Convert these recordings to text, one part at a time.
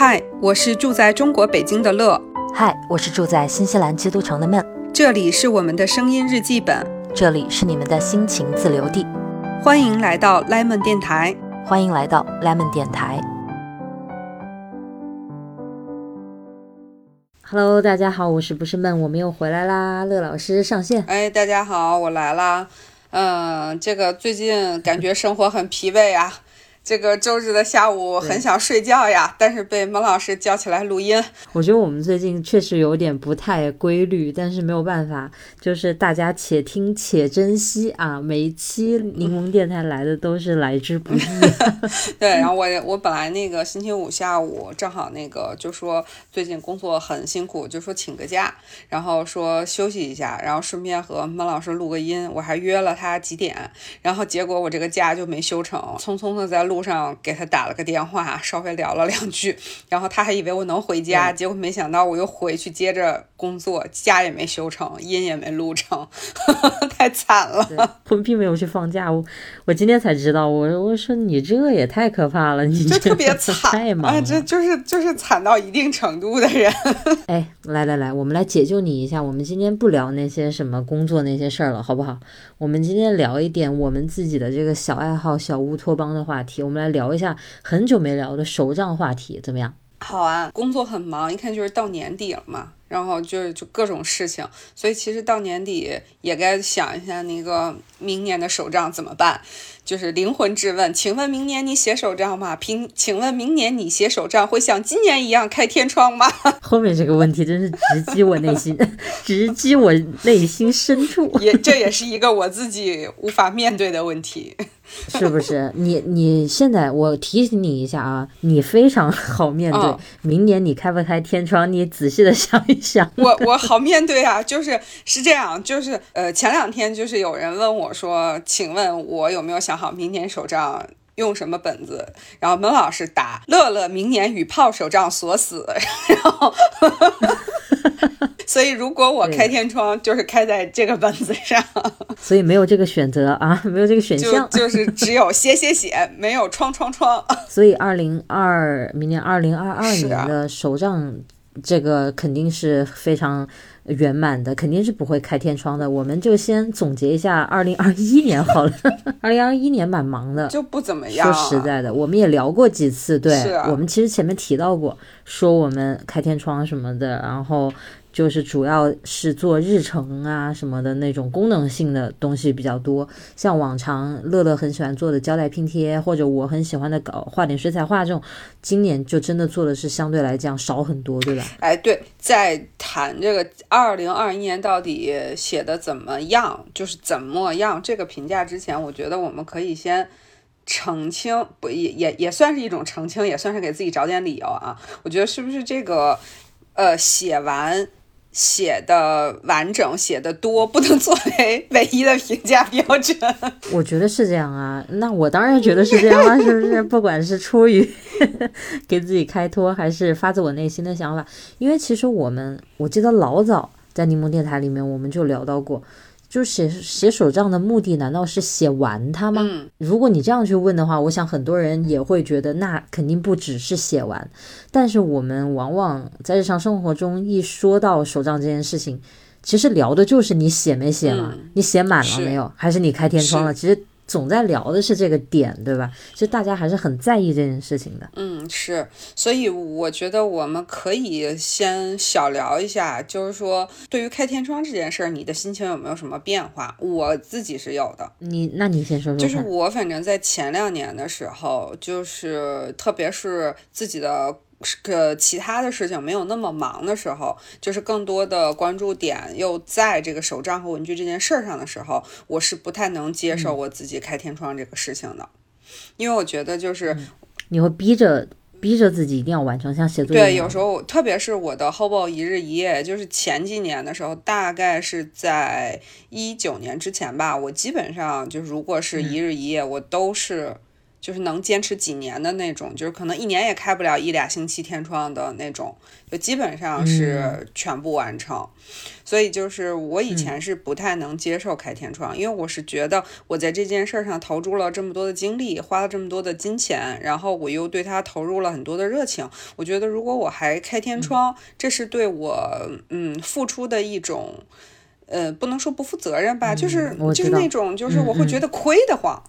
嗨，我是住在中国北京的乐。嗨，我是住在新西兰基督城的闷。这里是我们的声音日记本，这里是你们的心情自留地。欢迎来到 Lemon 电台，欢迎来到 Lemon 电台。Hello，大家好，我是不是闷，我们又回来啦，乐老师上线。哎，大家好，我来啦。嗯，这个最近感觉生活很疲惫啊。这个周日的下午很想睡觉呀，但是被孟老师叫起来录音。我觉得我们最近确实有点不太规律，但是没有办法，就是大家且听且珍惜啊！每一期柠檬电台来的都是来之不易。对，然后我我本来那个星期五下午正好那个就说最近工作很辛苦，就说请个假，然后说休息一下，然后顺便和孟老师录个音。我还约了他几点，然后结果我这个假就没休成，匆匆的在录。路上给他打了个电话，稍微聊了两句，然后他还以为我能回家，结果没想到我又回去接着工作，家也没修成，音也没录成，太惨了。我并没有去放假，我我今天才知道，我我说你这也太可怕了，你这特别惨，太忙了，这就是就是惨到一定程度的人。哎，来来来，我们来解救你一下，我们今天不聊那些什么工作那些事儿了，好不好？我们今天聊一点我们自己的这个小爱好、小乌托邦的话题。我们来聊一下很久没聊的手账话题，怎么样？好啊，工作很忙，一看就是到年底了嘛，然后就是就各种事情，所以其实到年底也该想一下那个明年的手账怎么办。就是灵魂质问，请问明年你写手账吗？平，请问明年你写手账会像今年一样开天窗吗？后面这个问题真是直击我内心，直击我内心深处。也这也是一个我自己无法面对的问题，是不是？你你现在我提醒你一下啊，你非常好面对。明年你开不开天窗？你仔细的想一想。我我好面对啊，就是是这样，就是呃，前两天就是有人问我说，请问我有没有想。好，明年手账用什么本子？然后孟老师答：乐乐明年与炮手账锁死。然后，所以如果我开天窗，就是开在这个本子上。所以没有这个选择啊，没有这个选项，就是只有写写写，没有窗窗窗。所以二零二明年二零二二年的手账，这个肯定是非常。圆满的肯定是不会开天窗的，我们就先总结一下二零二一年好了。二零二一年蛮忙的，就不怎么样。说实在的，我们也聊过几次，对我们其实前面提到过，说我们开天窗什么的，然后。就是主要是做日程啊什么的那种功能性的东西比较多，像往常乐乐很喜欢做的胶带拼贴，或者我很喜欢的搞画点水彩画这种，今年就真的做的是相对来讲少很多，对吧？哎，对，在谈这个二零二一年到底写的怎么样，就是怎么样这个评价之前，我觉得我们可以先澄清，不也也也算是一种澄清，也算是给自己找点理由啊。我觉得是不是这个，呃，写完。写的完整，写的多，不能作为唯一的评价标准。我觉得是这样啊，那我当然觉得是这样啊，是不是？不管是出于 给自己开脱，还是发自我内心的想法，因为其实我们，我记得老早在柠檬电台里面，我们就聊到过。就写写手账的目的，难道是写完它吗？如果你这样去问的话，我想很多人也会觉得，那肯定不只是写完。但是我们往往在日常生活中一说到手账这件事情，其实聊的就是你写没写嘛，你写满了没有，还是你开天窗了？其实。总在聊的是这个点，对吧？其实大家还是很在意这件事情的。嗯，是，所以我觉得我们可以先小聊一下，就是说对于开天窗这件事儿，你的心情有没有什么变化？我自己是有的。你，那你先说说。就是我反正在前两年的时候，就是特别是自己的。个其他的事情没有那么忙的时候，就是更多的关注点又在这个手账和文具这件事儿上的时候，我是不太能接受我自己开天窗这个事情的，因为我觉得就是你会逼着逼着自己一定要完成，像写作业。对，有时候特别是我的 Hobo 一日一夜，就是前几年的时候，大概是在一九年之前吧，我基本上就是如果是一日一夜，我都是。就是能坚持几年的那种，就是可能一年也开不了一俩星期天窗的那种，就基本上是全部完成。所以就是我以前是不太能接受开天窗，因为我是觉得我在这件事上投注了这么多的精力，花了这么多的金钱，然后我又对它投入了很多的热情，我觉得如果我还开天窗，这是对我嗯付出的一种，呃，不能说不负责任吧，就是就是那种就是我会觉得亏得慌。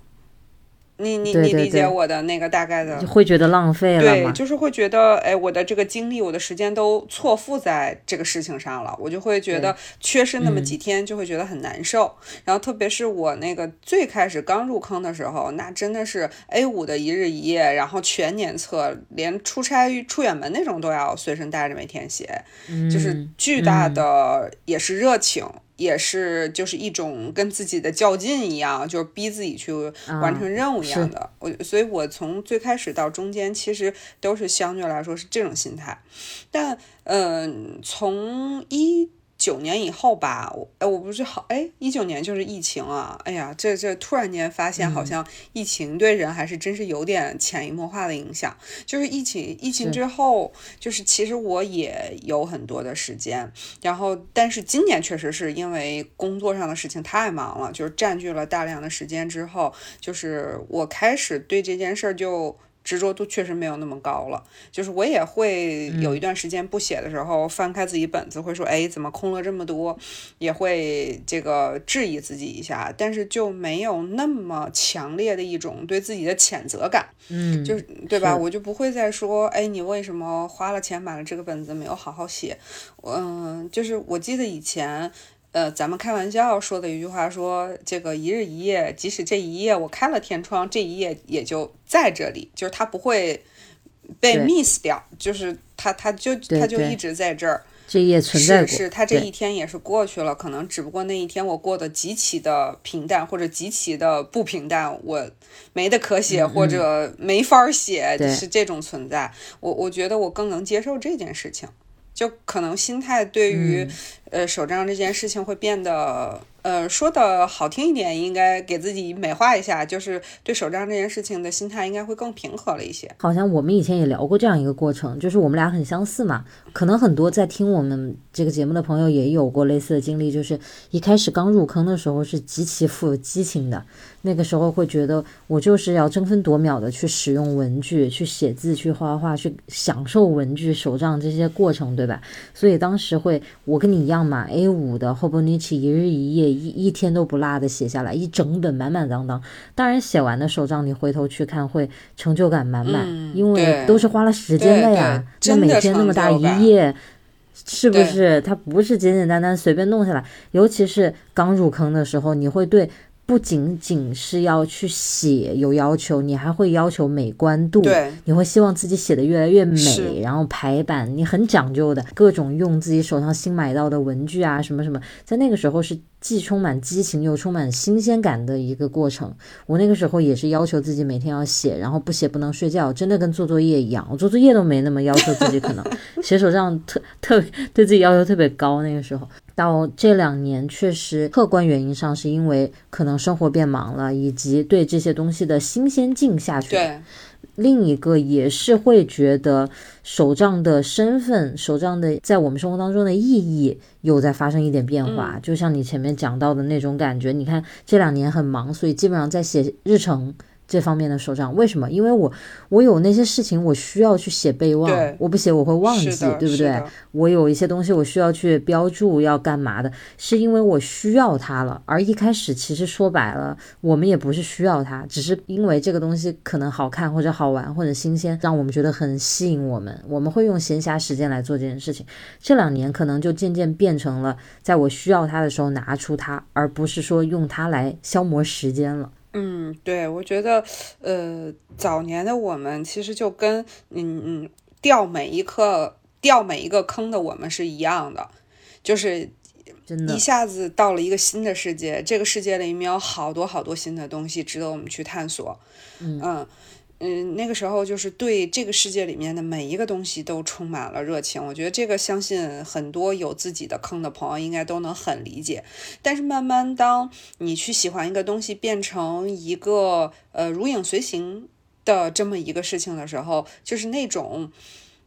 你你你理解我的那个大概的，会觉得浪费了对，就是会觉得，哎，我的这个精力，我的时间都错付在这个事情上了，我就会觉得缺失那么几天，就会觉得很难受。然后特别是我那个最开始刚入坑的时候，那真的是 A 五的一日一夜，然后全年测，连出差出远门那种都要随身带着，每天写，就是巨大的也是热情。也是就是一种跟自己的较劲一样，就是逼自己去完成任务一样的。我所以，我从最开始到中间，其实都是相对来说是这种心态。但嗯，从一。九年以后吧，我哎，我不是好哎，一九年就是疫情啊，哎呀，这这突然间发现，好像疫情对人还是真是有点潜移默化的影响。就是疫情疫情之后，就是其实我也有很多的时间，然后但是今年确实是因为工作上的事情太忙了，就是占据了大量的时间之后，就是我开始对这件事儿就。执着度确实没有那么高了，就是我也会有一段时间不写的时候，翻开自己本子，会说，哎，怎么空了这么多？也会这个质疑自己一下，但是就没有那么强烈的一种对自己的谴责感，嗯，就是对吧？我就不会再说，哎，你为什么花了钱买了这个本子没有好好写？嗯，就是我记得以前。呃，咱们开玩笑说的一句话，说这个一日一夜，即使这一夜我开了天窗，这一夜也就在这里，就是它不会被 miss 掉，就是它它就它就一直在这儿，这一夜存在过，是是，它这一天也是过去了，可能只不过那一天我过得极其的平淡，或者极其的不平淡，我没得可写，或者没法写，是这种存在，我我觉得我更能接受这件事情。就可能心态对于，呃，手账这件事情会变得。呃，说的好听一点，应该给自己美化一下，就是对手账这件事情的心态应该会更平和了一些。好像我们以前也聊过这样一个过程，就是我们俩很相似嘛。可能很多在听我们这个节目的朋友也有过类似的经历，就是一开始刚入坑的时候是极其富有激情的，那个时候会觉得我就是要争分夺秒的去使用文具、去写字、去画画、去享受文具手账这些过程，对吧？所以当时会，我跟你一样嘛，A 五的后波尼奇一日一夜。一一天都不落的写下来，一整本满满当当。当然，写完的手账你回头去看，会成就感满满，因为都是花了时间的呀。那每天那么大一页，是不是？它不是简简单单随便弄下来。尤其是刚入坑的时候，你会对。不仅仅是要去写有要求，你还会要求美观度。对，你会希望自己写的越来越美，然后排版你很讲究的，各种用自己手上新买到的文具啊，什么什么，在那个时候是既充满激情又充满新鲜感的一个过程。我那个时候也是要求自己每天要写，然后不写不能睡觉，真的跟做作业一样。我做作业都没那么要求自己，可能写手账特特对自己要求特别高。那个时候。到这两年，确实客观原因上是因为可能生活变忙了，以及对这些东西的新鲜劲下去。对，另一个也是会觉得手账的身份，手账的在我们生活当中的意义有在发生一点变化。就像你前面讲到的那种感觉，你看这两年很忙，所以基本上在写日程。这方面的手账，为什么？因为我我有那些事情，我需要去写备忘，我不写我会忘记，对不对？我有一些东西我需要去标注要干嘛的，是因为我需要它了。而一开始其实说白了，我们也不是需要它，只是因为这个东西可能好看或者好玩或者新鲜，让我们觉得很吸引我们，我们会用闲暇时间来做这件事情。这两年可能就渐渐变成了，在我需要它的时候拿出它，而不是说用它来消磨时间了。嗯，对，我觉得，呃，早年的我们其实就跟嗯嗯掉每一颗掉每一个坑的我们是一样的，就是一下子到了一个新的世界，这个世界里面有好多好多新的东西值得我们去探索，嗯。嗯，嗯那个时候就是对这个世界里面的每一个东西都充满了热情。我觉得这个相信很多有自己的坑的朋友应该都能很理解。但是慢慢当你去喜欢一个东西变成一个呃如影随形的这么一个事情的时候，就是那种，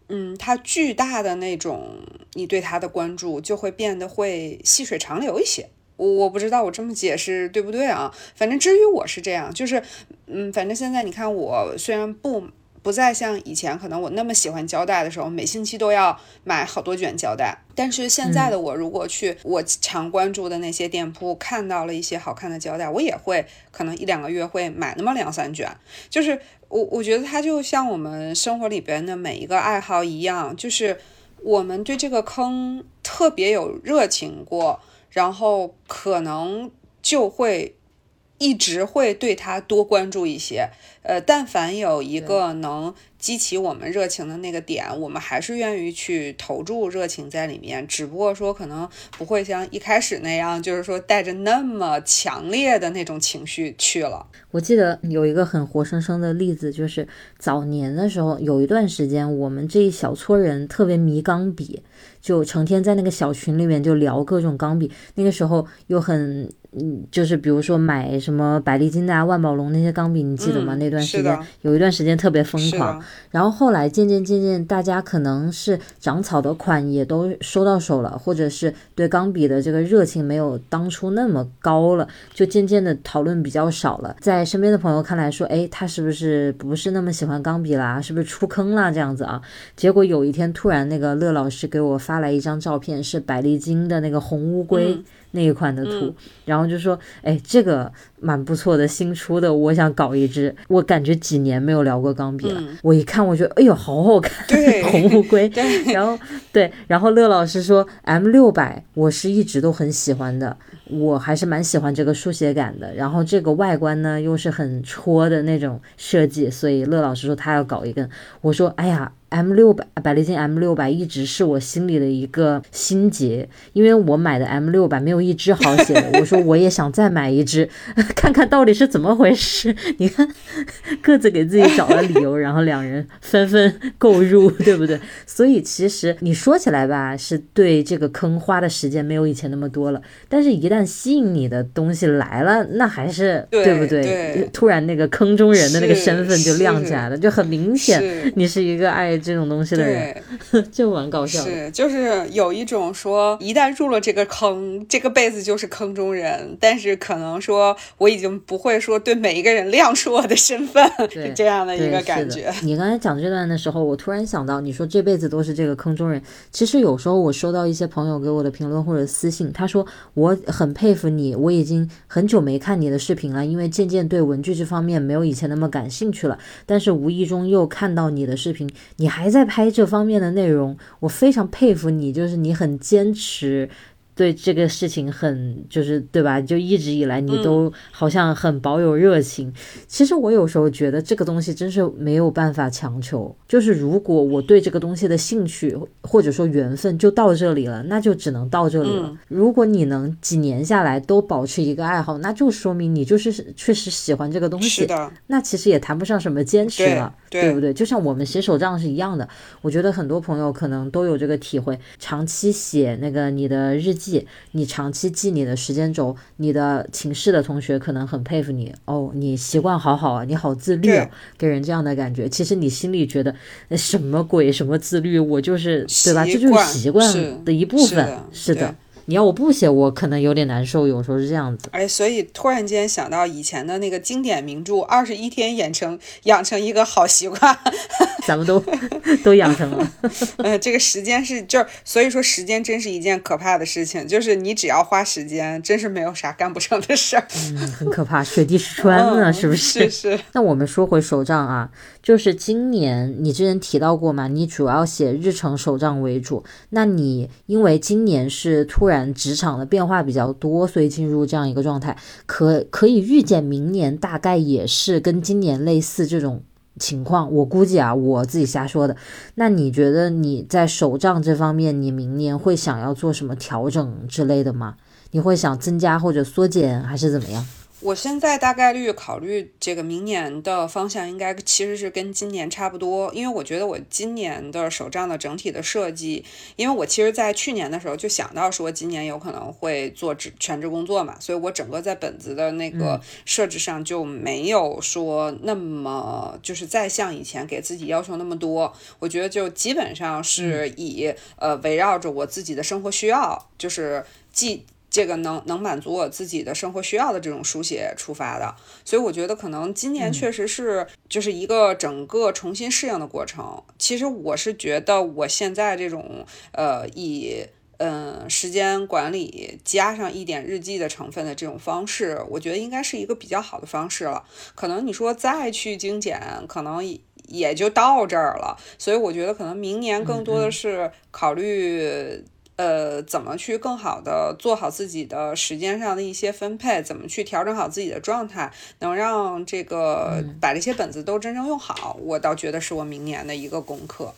嗯，它巨大的那种，你对它的关注就会变得会细水长流一些。我我不知道我这么解释对不对啊？反正至于我是这样，就是，嗯，反正现在你看我虽然不。不再像以前，可能我那么喜欢胶带的时候，每星期都要买好多卷胶带。但是现在的我，如果去我常关注的那些店铺，看到了一些好看的胶带，我也会可能一两个月会买那么两三卷。就是我我觉得它就像我们生活里边的每一个爱好一样，就是我们对这个坑特别有热情过，然后可能就会。一直会对他多关注一些，呃，但凡有一个能激起我们热情的那个点，我们还是愿意去投注热情在里面。只不过说，可能不会像一开始那样，就是说带着那么强烈的那种情绪去了。我记得有一个很活生生的例子，就是早年的时候，有一段时间，我们这一小撮人特别迷钢笔，就成天在那个小群里面就聊各种钢笔。那个时候又很。嗯，就是比如说买什么百丽金的、万宝龙那些钢笔，你记得吗？那段时间有一段时间特别疯狂，然后后来渐渐渐渐，大家可能是长草的款也都收到手了，或者是对钢笔的这个热情没有当初那么高了，就渐渐的讨论比较少了。在身边的朋友看来说，哎，他是不是不是那么喜欢钢笔啦？是不是出坑啦？这样子啊？结果有一天突然那个乐老师给我发来一张照片，是百丽金的那个红乌龟。那一款的图，然后就说，哎，这个蛮不错的，新出的，我想搞一支。我感觉几年没有聊过钢笔了，我一看，我觉得，哎呦，好好看，红乌龟。然后对，然后乐老师说，M 六百，我是一直都很喜欢的，我还是蛮喜欢这个书写感的。然后这个外观呢，又是很戳的那种设计，所以乐老师说他要搞一根。我说，哎呀。M 六百百利金 M 六百一直是我心里的一个心结，因为我买的 M 六百没有一只好写的。我说我也想再买一支，看看到底是怎么回事。你看，各自给自己找了理由，然后两人纷纷购入，对不对？所以其实你说起来吧，是对这个坑花的时间没有以前那么多了。但是，一旦吸引你的东西来了，那还是对不对？突然那个坑中人的那个身份就亮起来了，就很明显，你是一个爱。这种东西的人 就蛮搞笑，是就是有一种说，一旦入了这个坑，这个辈子就是坑中人。但是可能说，我已经不会说对每一个人亮出我的身份，是这样的一个感觉。你刚才讲这段的时候，我突然想到，你说这辈子都是这个坑中人。其实有时候我收到一些朋友给我的评论或者私信，他说我很佩服你，我已经很久没看你的视频了，因为渐渐对文具这方面没有以前那么感兴趣了。但是无意中又看到你的视频，你。还在拍这方面的内容，我非常佩服你，就是你很坚持。对这个事情很就是对吧？就一直以来你都好像很保有热情。其实我有时候觉得这个东西真是没有办法强求。就是如果我对这个东西的兴趣或者说缘分就到这里了，那就只能到这里了。如果你能几年下来都保持一个爱好，那就说明你就是确实喜欢这个东西。那其实也谈不上什么坚持了，对不对？就像我们写手账是一样的。我觉得很多朋友可能都有这个体会，长期写那个你的日记。记你长期记你的时间轴，你的寝室的同学可能很佩服你哦，你习惯好好啊，你好自律啊，给人这样的感觉。其实你心里觉得什么鬼，什么自律，我就是对吧？这就是习惯的一部分，是的。你要我不写，我可能有点难受，有时候是这样子。哎，所以突然间想到以前的那个经典名著《二十一天养成养成一个好习惯》，咱们都都养成了。呃，这个时间是就是，所以说时间真是一件可怕的事情，就是你只要花时间，真是没有啥干不成的事儿。嗯，很可怕，水滴石穿呢，是不是？是。那我们说回手账啊。就是今年你之前提到过嘛，你主要写日程手账为主。那你因为今年是突然职场的变化比较多，所以进入这样一个状态，可可以预见明年大概也是跟今年类似这种情况。我估计啊，我自己瞎说的。那你觉得你在手账这方面，你明年会想要做什么调整之类的吗？你会想增加或者缩减，还是怎么样？我现在大概率考虑这个明年的方向，应该其实是跟今年差不多，因为我觉得我今年的手账的整体的设计，因为我其实在去年的时候就想到说今年有可能会做职全职工作嘛，所以我整个在本子的那个设置上就没有说那么就是再像以前给自己要求那么多，我觉得就基本上是以呃围绕着我自己的生活需要，就是既。这个能能满足我自己的生活需要的这种书写出发的，所以我觉得可能今年确实是就是一个整个重新适应的过程。其实我是觉得我现在这种呃以嗯时间管理加上一点日记的成分的这种方式，我觉得应该是一个比较好的方式了。可能你说再去精简，可能也就到这儿了。所以我觉得可能明年更多的是考虑。呃，怎么去更好的做好自己的时间上的一些分配？怎么去调整好自己的状态，能让这个把这些本子都真正用好？我倒觉得是我明年的一个功课。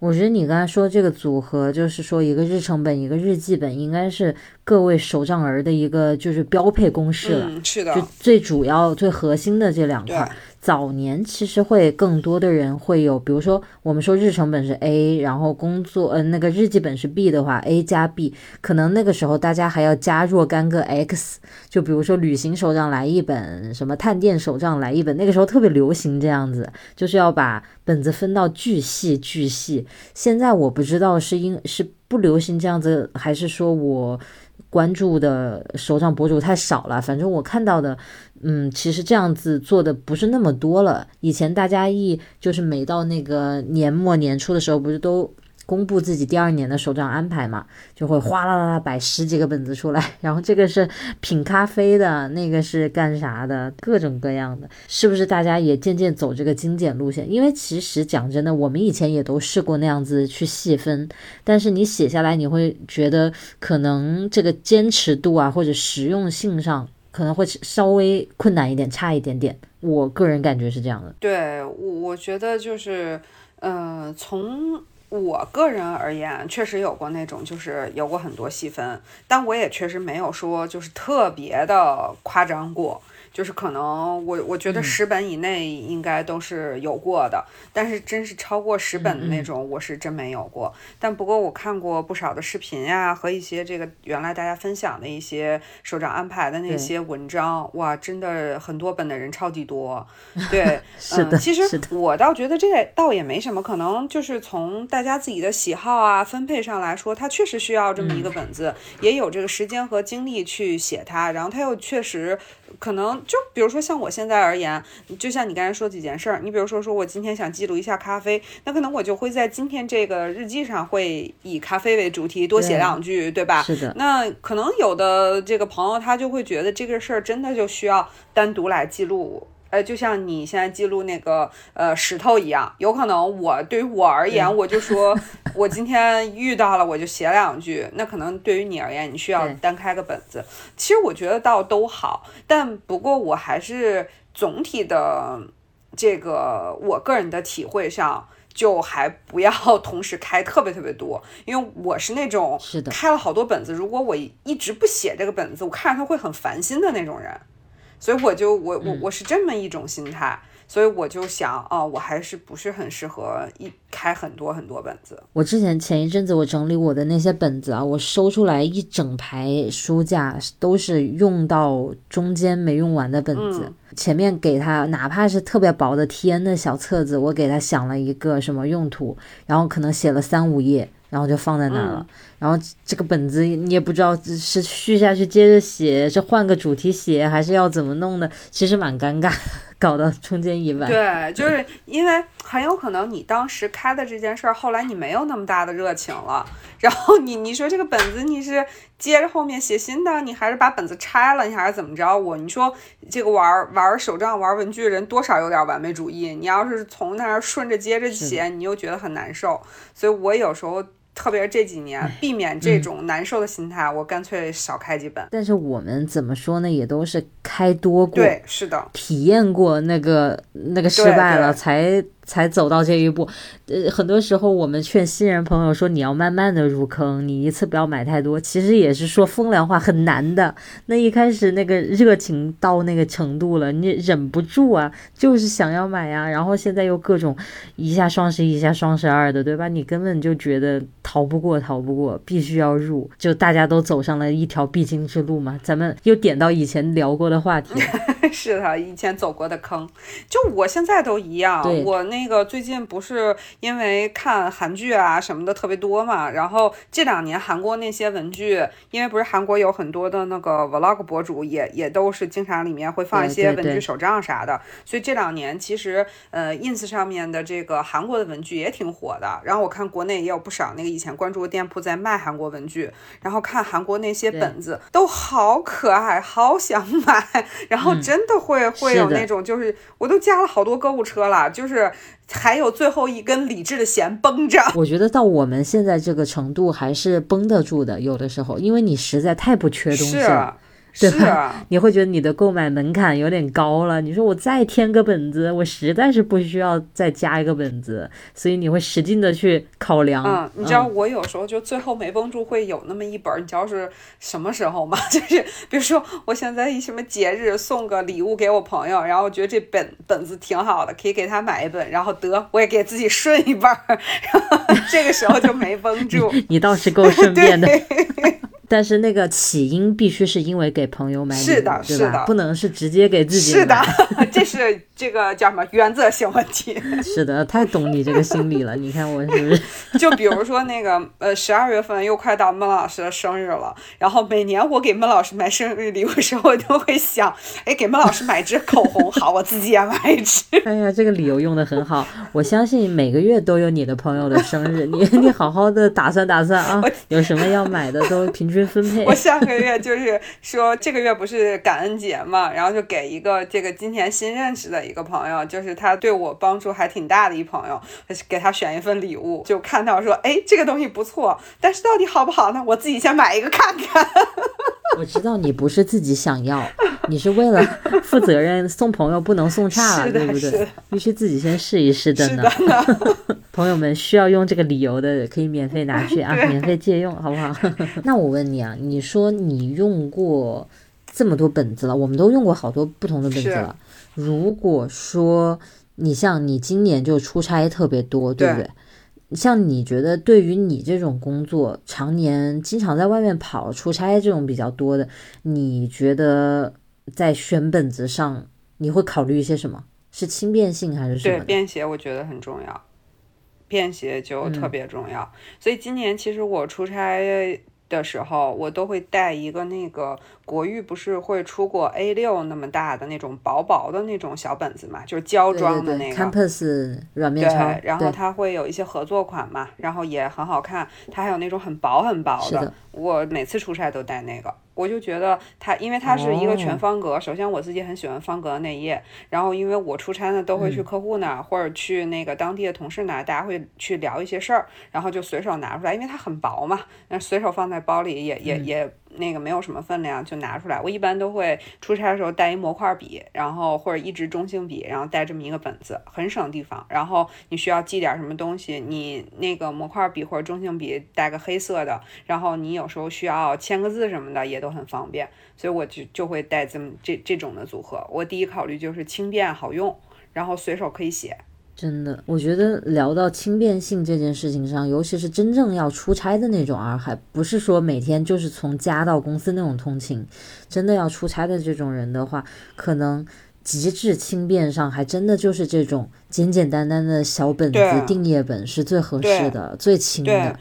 我觉得你刚才说这个组合，就是说一个日程本，一个日记本，应该是各位手账儿的一个就是标配公式了。是的，就最主要、最核心的这两块。早年其实会更多的人会有，比如说我们说日程本是 A，然后工作呃那个日记本是 B 的话，A 加 B，可能那个时候大家还要加若干个 X，就比如说旅行手账来一本，什么探店手账来一本，那个时候特别流行这样子，就是要把本子分到巨细巨细。现在我不知道是因是不流行这样子，还是说我。关注的手账博主太少了，反正我看到的，嗯，其实这样子做的不是那么多了。以前大家一就是每到那个年末年初的时候，不是都。公布自己第二年的手账安排嘛，就会哗啦啦啦摆十几个本子出来，然后这个是品咖啡的，那个是干啥的，各种各样的，是不是大家也渐渐走这个精简路线？因为其实讲真的，我们以前也都试过那样子去细分，但是你写下来，你会觉得可能这个坚持度啊，或者实用性上可能会稍微困难一点，差一点点。我个人感觉是这样的。对，我我觉得就是，呃，从。我个人而言，确实有过那种，就是有过很多细分，但我也确实没有说就是特别的夸张过。就是可能我我觉得十本以内应该都是有过的，但是真是超过十本的那种，我是真没有过。但不过我看过不少的视频呀，和一些这个原来大家分享的一些首长安排的那些文章，哇，真的很多本的人超级多。对，嗯，其实我倒觉得这倒也没什么，可能就是从大家自己的喜好啊分配上来说，他确实需要这么一个本子，也有这个时间和精力去写它，然后他又确实。可能就比如说像我现在而言，就像你刚才说几件事儿，你比如说说我今天想记录一下咖啡，那可能我就会在今天这个日记上会以咖啡为主题多写两句，对吧？是的。那可能有的这个朋友他就会觉得这个事儿真的就需要单独来记录。呃，就像你现在记录那个呃石头一样，有可能我对于我而言，我就说我今天遇到了，我就写两句。那可能对于你而言，你需要单开个本子。其实我觉得倒都好，但不过我还是总体的这个我个人的体会上，就还不要 同时开特别特别多，因为我是那种是的开了好多本子，如果我一直不写这个本子，我看着它会很烦心的那种人。所以我就我我我是这么一种心态，所以我就想，哦，我还是不是很适合一开很多很多本子。我之前前一阵子我整理我的那些本子啊，我收出来一整排书架都是用到中间没用完的本子，前面给他哪怕是特别薄的 T N 的小册子，我给他想了一个什么用途，然后可能写了三五页。然后就放在那儿了，然后这个本子你也不知道是续下去接着写，是换个主题写，还是要怎么弄的？其实蛮尴尬，搞到中间一半。对，就是因为很有可能你当时开的这件事儿，后来你没有那么大的热情了。然后你你说这个本子你是接着后面写新的，你还是把本子拆了，你还是怎么着？我你说这个玩玩手账玩文具人多少有点完美主义。你要是从那儿顺着接着写，你又觉得很难受。所以我有时候。特别是这几年，避免这种难受的心态，我干脆少开几本。但是我们怎么说呢，也都是开多过，对，是的，体验过那个那个失败了，才才走到这一步。呃，很多时候我们劝新人朋友说你要慢慢的入坑，你一次不要买太多，其实也是说风凉话，很难的。那一开始那个热情到那个程度了，你忍不住啊，就是想要买呀。然后现在又各种一下双十一，一下双十二的，对吧？你根本就觉得逃不过，逃不过，必须要入。就大家都走上了一条必经之路嘛。咱们又点到以前聊过的话题，是的，以前走过的坑，就我现在都一样。我那个最近不是因为看韩剧啊什么的特别多嘛，然后这两年韩国那些文具，因为不是韩国有很多的那个 vlog 博主，也也都是经常里面会放一些文具手账啥的，所以这两年其实呃 ins 上面的这个韩国的文具也挺火的。然后我看国内也有不少那个以前关注的店铺在卖韩国文具，然后看韩国那些本子都好可爱，好想买，然后真的会会有那种就是我都加了好多购物车了，就是。是，还有最后一根理智的弦绷着。我觉得到我们现在这个程度还是绷得住的，有的时候，因为你实在太不缺东西了。对吧？你会觉得你的购买门槛有点高了。你说我再添个本子，我实在是不需要再加一个本子，所以你会使劲的去考量。嗯，你知道我有时候就最后没绷住，会有那么一本，你知道是什么时候吗？就是比如说我现在一什么节日送个礼物给我朋友，然后我觉得这本本子挺好的，可以给他买一本，然后得我也给自己顺一本，然后这个时候就没绷住。你倒是够顺便的。但是那个起因必须是因为给朋友买礼物，是的？不能是直接给自己买。是的，这是这个叫什么原则性问题。是的，太懂你这个心理了。你看我是不是？就比如说那个呃，十二月份又快到孟老师的生日了，然后每年我给孟老师买生日礼物的时候，我都会想，哎，给孟老师买支口红，好，我自己也买一支。哎呀，这个理由用的很好。我相信每个月都有你的朋友的生日，你你好好的打算打算啊，有什么要买的都平均。分配。我下个月就是说，这个月不是感恩节嘛，然后就给一个这个今年新认识的一个朋友，就是他对我帮助还挺大的一朋友，给他选一份礼物，就看到说，哎，这个东西不错，但是到底好不好呢？我自己先买一个看看。我知道你不是自己想要，你是为了负责任，送朋友不能送差了，对不对？必须自己先试一试的呢。朋友们需要用这个理由的，可以免费拿去啊，免费借用，好不好？那我问你啊，你说你用过这么多本子了，我们都用过好多不同的本子了。如果说你像你今年就出差特别多，对不对？像你觉得，对于你这种工作，常年经常在外面跑、出差这种比较多的，你觉得在选本子上，你会考虑一些什么？是轻便性还是什么？对，便携我觉得很重要，便携就特别重要。所以今年其实我出差的时候，我都会带一个那个。国誉不是会出过 A 六那么大的那种薄薄的那种小本子嘛，就是胶装的那个 Campus 软面钞。对，然后它会有一些合作款嘛，然后也很好看。它还有那种很薄很薄的，我每次出差都带那个。我就觉得它，因为它是一个全方格。首先我自己很喜欢方格的内页，然后因为我出差呢都会去客户那儿或者去那个当地的同事那儿，大家会去聊一些事儿，然后就随手拿出来，因为它很薄嘛，那随手放在包里也也也。那个没有什么分量，就拿出来。我一般都会出差的时候带一模块笔，然后或者一支中性笔，然后带这么一个本子，很省地方。然后你需要记点什么东西，你那个模块笔或者中性笔带个黑色的，然后你有时候需要签个字什么的也都很方便。所以我就就会带这么这这种的组合。我第一考虑就是轻便好用，然后随手可以写。真的，我觉得聊到轻便性这件事情上，尤其是真正要出差的那种，而还不是说每天就是从家到公司那种通勤，真的要出差的这种人的话，可能极致轻便上还真的就是这种简简单单的小本子定页本是最合适的、最轻的。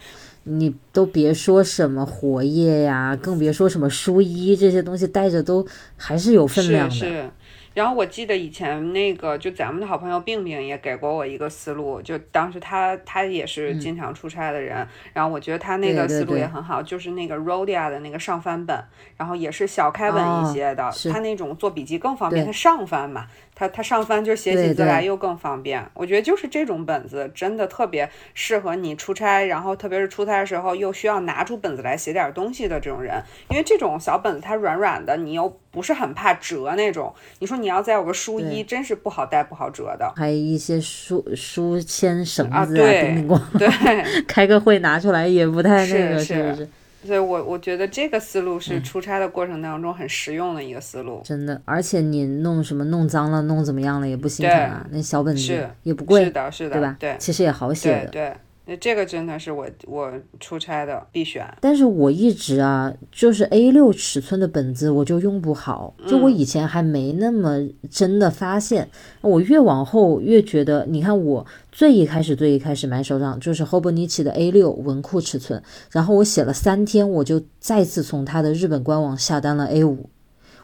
你都别说什么活页呀，更别说什么书衣这些东西，带着都还是有分量的。然后我记得以前那个，就咱们的好朋友病病也给过我一个思路，就当时他他也是经常出差的人，然后我觉得他那个思路也很好，就是那个 Rodia 的那个上翻本，然后也是小开本一些的，他那种做笔记更方便，他上翻嘛。他他上翻就写起字来又更方便。我觉得就是这种本子真的特别适合你出差，然后特别是出差的时候又需要拿出本子来写点东西的这种人，因为这种小本子它软软的，你又不是很怕折那种。你说你要再有个书衣，真是不好带不好折的。还有一些书书签绳子啊，叮叮咣，对，开个会拿出来也不太那个，是不是？所以，我我觉得这个思路是出差的过程当中很实用的一个思路。真的，而且你弄什么弄脏了、弄怎么样了也不心疼啊，那小本子也不贵，是的，是的，对吧？对，其实也好写的。对。那这个真的是我我出差的必选，但是我一直啊，就是 A 六尺寸的本子我就用不好，就我以前还没那么真的发现，我越往后越觉得，你看我最一开始最一开始买手账就是 Hobonichi 的 A 六文库尺寸，然后我写了三天，我就再次从他的日本官网下单了 A 五，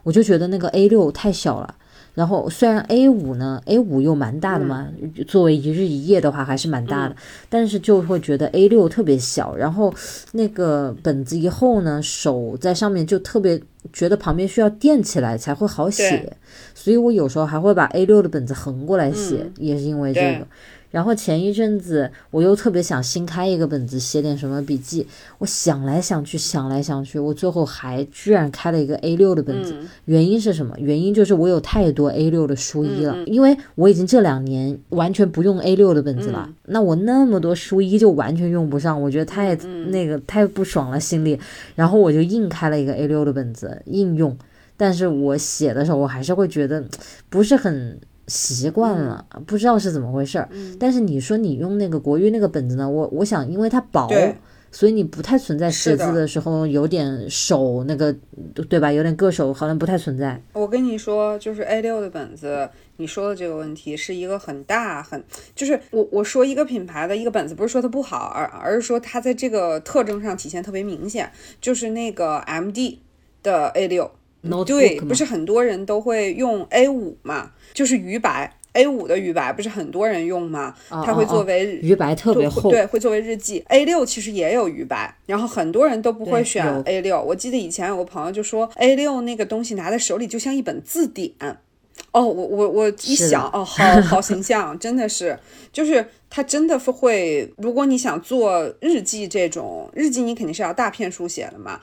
我就觉得那个 A 六太小了。然后虽然 A 五呢，A 五又蛮大的嘛，作为一日一夜的话还是蛮大的，但是就会觉得 A 六特别小，然后那个本子一厚呢，手在上面就特别觉得旁边需要垫起来才会好写，所以我有时候还会把 A 六的本子横过来写，也是因为这个。然后前一阵子我又特别想新开一个本子写点什么笔记，我想来想去想来想去，我最后还居然开了一个 A 六的本子。原因是什么？原因就是我有太多 A 六的书衣了，因为我已经这两年完全不用 A 六的本子了。那我那么多书衣就完全用不上，我觉得太那个太不爽了心里。然后我就硬开了一个 A 六的本子硬用，但是我写的时候我还是会觉得不是很。习惯了，不知道是怎么回事儿。但是你说你用那个国誉那个本子呢？我我想，因为它薄，所以你不太存在写字的时候有点手那个，对吧？有点硌手，好像不太存在。我跟你说，就是 A 六的本子，你说的这个问题是一个很大很，就是我我说一个品牌的一个本子，不是说它不好，而而是说它在这个特征上体现特别明显，就是那个 MD 的 A 六。对，不是很多人都会用 A 五嘛，就是余白 A 五的余白，不是很多人用吗？它会作为余白特别厚，对，会作为日记。A 六其实也有余白，然后很多人都不会选 A 六。我记得以前有个朋友就说 A 六那个东西拿在手里就像一本字典。哦，我我我一想，哦，好 好形象，真的是，就是它真的是会，如果你想做日记这种日记，你肯定是要大片书写的嘛。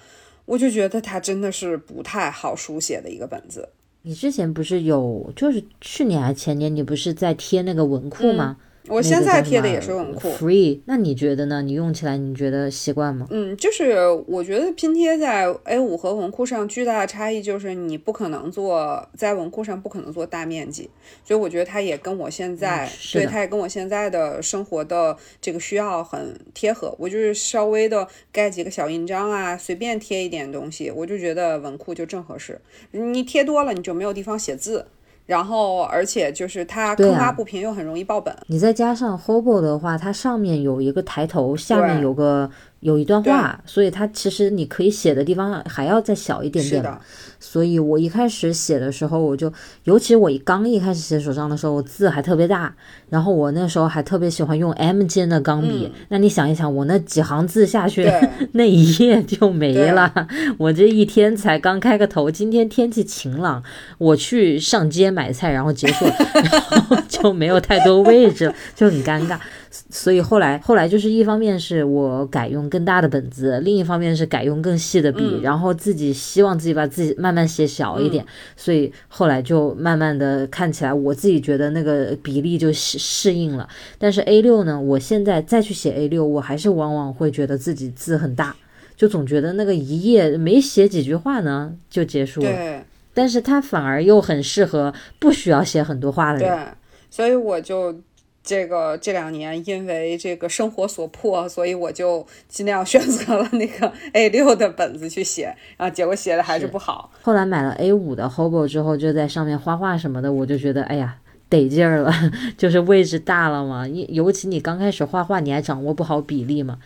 我就觉得它真的是不太好书写的一个本子。你之前不是有，就是去年还前年，你不是在贴那个文库吗？我现在贴的也是文库，free。那你觉得呢？你用起来你觉得习惯吗？嗯，就是我觉得拼贴在 A 五和文库上巨大的差异就是你不可能做在文库上不可能做大面积，所以我觉得它也跟我现在对它也跟我现在的生活的这个需要很贴合。我就是稍微的盖几个小印章啊，随便贴一点东西，我就觉得文库就正合适。你贴多了你就没有地方写字。然后，而且就是它坑洼不平，又很容易爆本。你再加上 Hobo 的话，它上面有一个抬头，下面有个。有一段话，所以它其实你可以写的地方还要再小一点点。所以我一开始写的时候，我就，尤其我刚一开始写手账的时候，我字还特别大。然后我那时候还特别喜欢用 M 尖的钢笔。那你想一想，我那几行字下去，那一页就没了。我这一天才刚开个头，今天天气晴朗，我去上街买菜，然后结束，然后就没有太多位置，就很尴尬。所以后来，后来就是一方面是我改用更大的本子，另一方面是改用更细的笔，然后自己希望自己把自己慢慢写小一点，所以后来就慢慢的看起来，我自己觉得那个比例就适适应了。但是 A 六呢，我现在再去写 A 六，我还是往往会觉得自己字很大，就总觉得那个一页没写几句话呢就结束了。对，但是它反而又很适合不需要写很多话的人。对，所以我就。这个这两年因为这个生活所迫，所以我就尽量选择了那个 A 六的本子去写，然后结果写的还是不好。后来买了 A 五的 Hobo 之后，就在上面画画什么的，我就觉得哎呀。得劲儿了，就是位置大了嘛。尤尤其你刚开始画画，你还掌握不好比例嘛。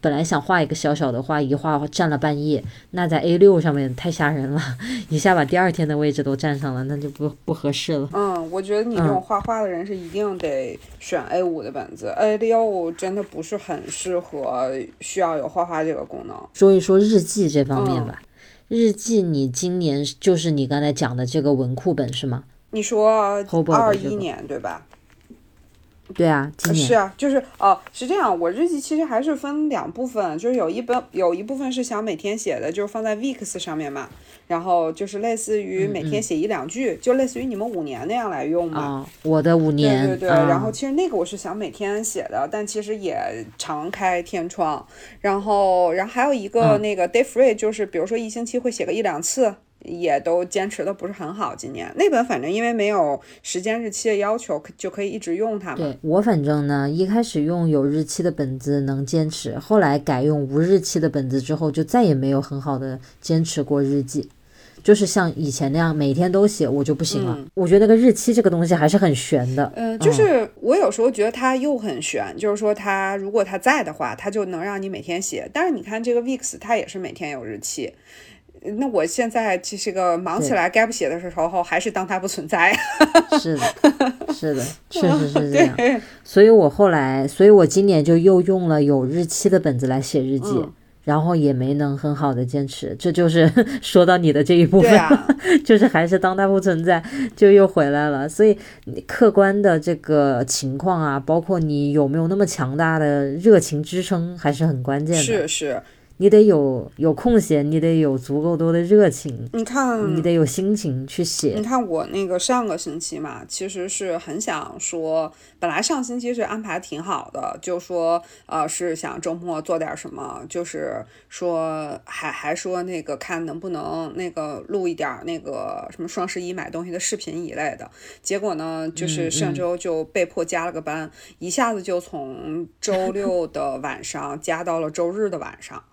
本来想画一个小小的画，一画占了半页，那在 A 六上面太吓人了，一下把第二天的位置都占上了，那就不不合适了。嗯，我觉得你这种画画的人是一定得选 A 五的本子，A 六真的不是很适合需要有画画这个功能。说一说日记这方面吧，日记你今年就是你刚才讲的这个文库本是吗？你说二一年对吧？对啊，今年是啊，就是哦，是这样。我日记其实还是分两部分，就是有一本有一部分是想每天写的，就是放在 Weeks 上面嘛。然后就是类似于每天写一两句，就类似于你们五年那样来用嘛。啊、我的五年，对对对。啊然后其实那个我是想每天写的，但其实也常开天窗。然后，然后还有一个嗯那个 Day Free，就是比如说一星期会写个一两次。也都坚持的不是很好，今年那本反正因为没有时间日期的要求，可就可以一直用它嘛。对我反正呢，一开始用有日期的本子能坚持，后来改用无日期的本子之后，就再也没有很好的坚持过日记。就是像以前那样每天都写，我就不行了。我觉得那个日期这个东西还是很悬的。嗯、就是我有时候觉得它又很悬，就是说它如果它在的话，它就能让你每天写。但是你看这个 Weeks，它也是每天有日期。那我现在这是个忙起来该不写的时候，还是当它不存在。是的，是的，确实是这样。所以我后来，所以我今年就又用了有日期的本子来写日记，嗯然后也没能很好的坚持。这就是 说到你的这一部分，啊，就是还是当它不存在，就又回来了。所以客观的这个情况啊，包括你有没有那么强大的热情支撑，还是很关键的。是是，你得有有空闲，你得有足够多的热情，你看，你得有心情去写你。看我那个上个星期嘛，其实是很想说，本来上星期是安排挺好的，就说呃是想周末做点什么，就是说还还说那个看能不能那个录一点那个什么双十一买东西的视频一类的。结果呢，就是上周就被迫加了个班，一下子就从周六的晚上加到了周日的晚上。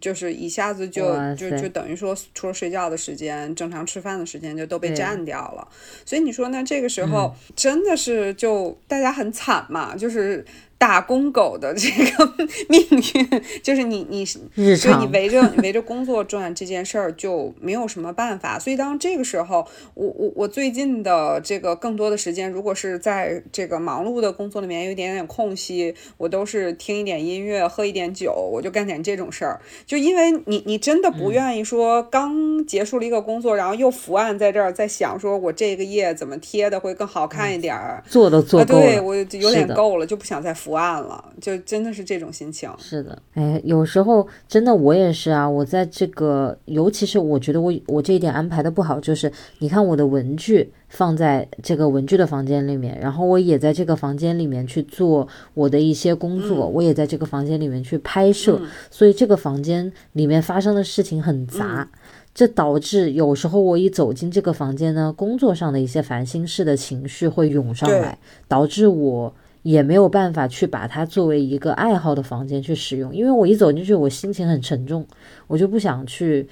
就是一下子就就就等于说，除了睡觉的时间，正常吃饭的时间就都被占掉了。所以你说呢？这个时候真的是就大家很惨嘛，就是打工狗的这个命运，就是你你日所以你围着围着工作转这件事儿就没有什么办法。所以当这个时候，我我我最近的这个更多的时间，如果是在这个忙碌的工作里面有一点点空隙，我都是听一点音乐，喝一点酒，我就干点这种事儿。就因为你你真的嗯不愿意说刚结束了一个工作，然后又伏案在这儿，在想说我这个页怎么贴的会更好看一点儿。做的做啊，够了。对我有点够了，就不想再伏案了，就真的是这种心情。是的，哎，有时候真的我也是啊，我在这个，尤其是我觉得我我这一点安排的不好，就是你看我的文具放在这个文具的房间里面，然后我也在这个房间里面去做我的一些工作，我也在这个房间里面去拍摄，所以这个房间里面发生的事情很杂。这导致有时候我一走进这个房间呢，工作上的一些烦心事的情绪会涌上来，导致我也没有办法去把它作为一个爱好的房间去使用，因为我一走进去，我心情很沉重，我就不想去，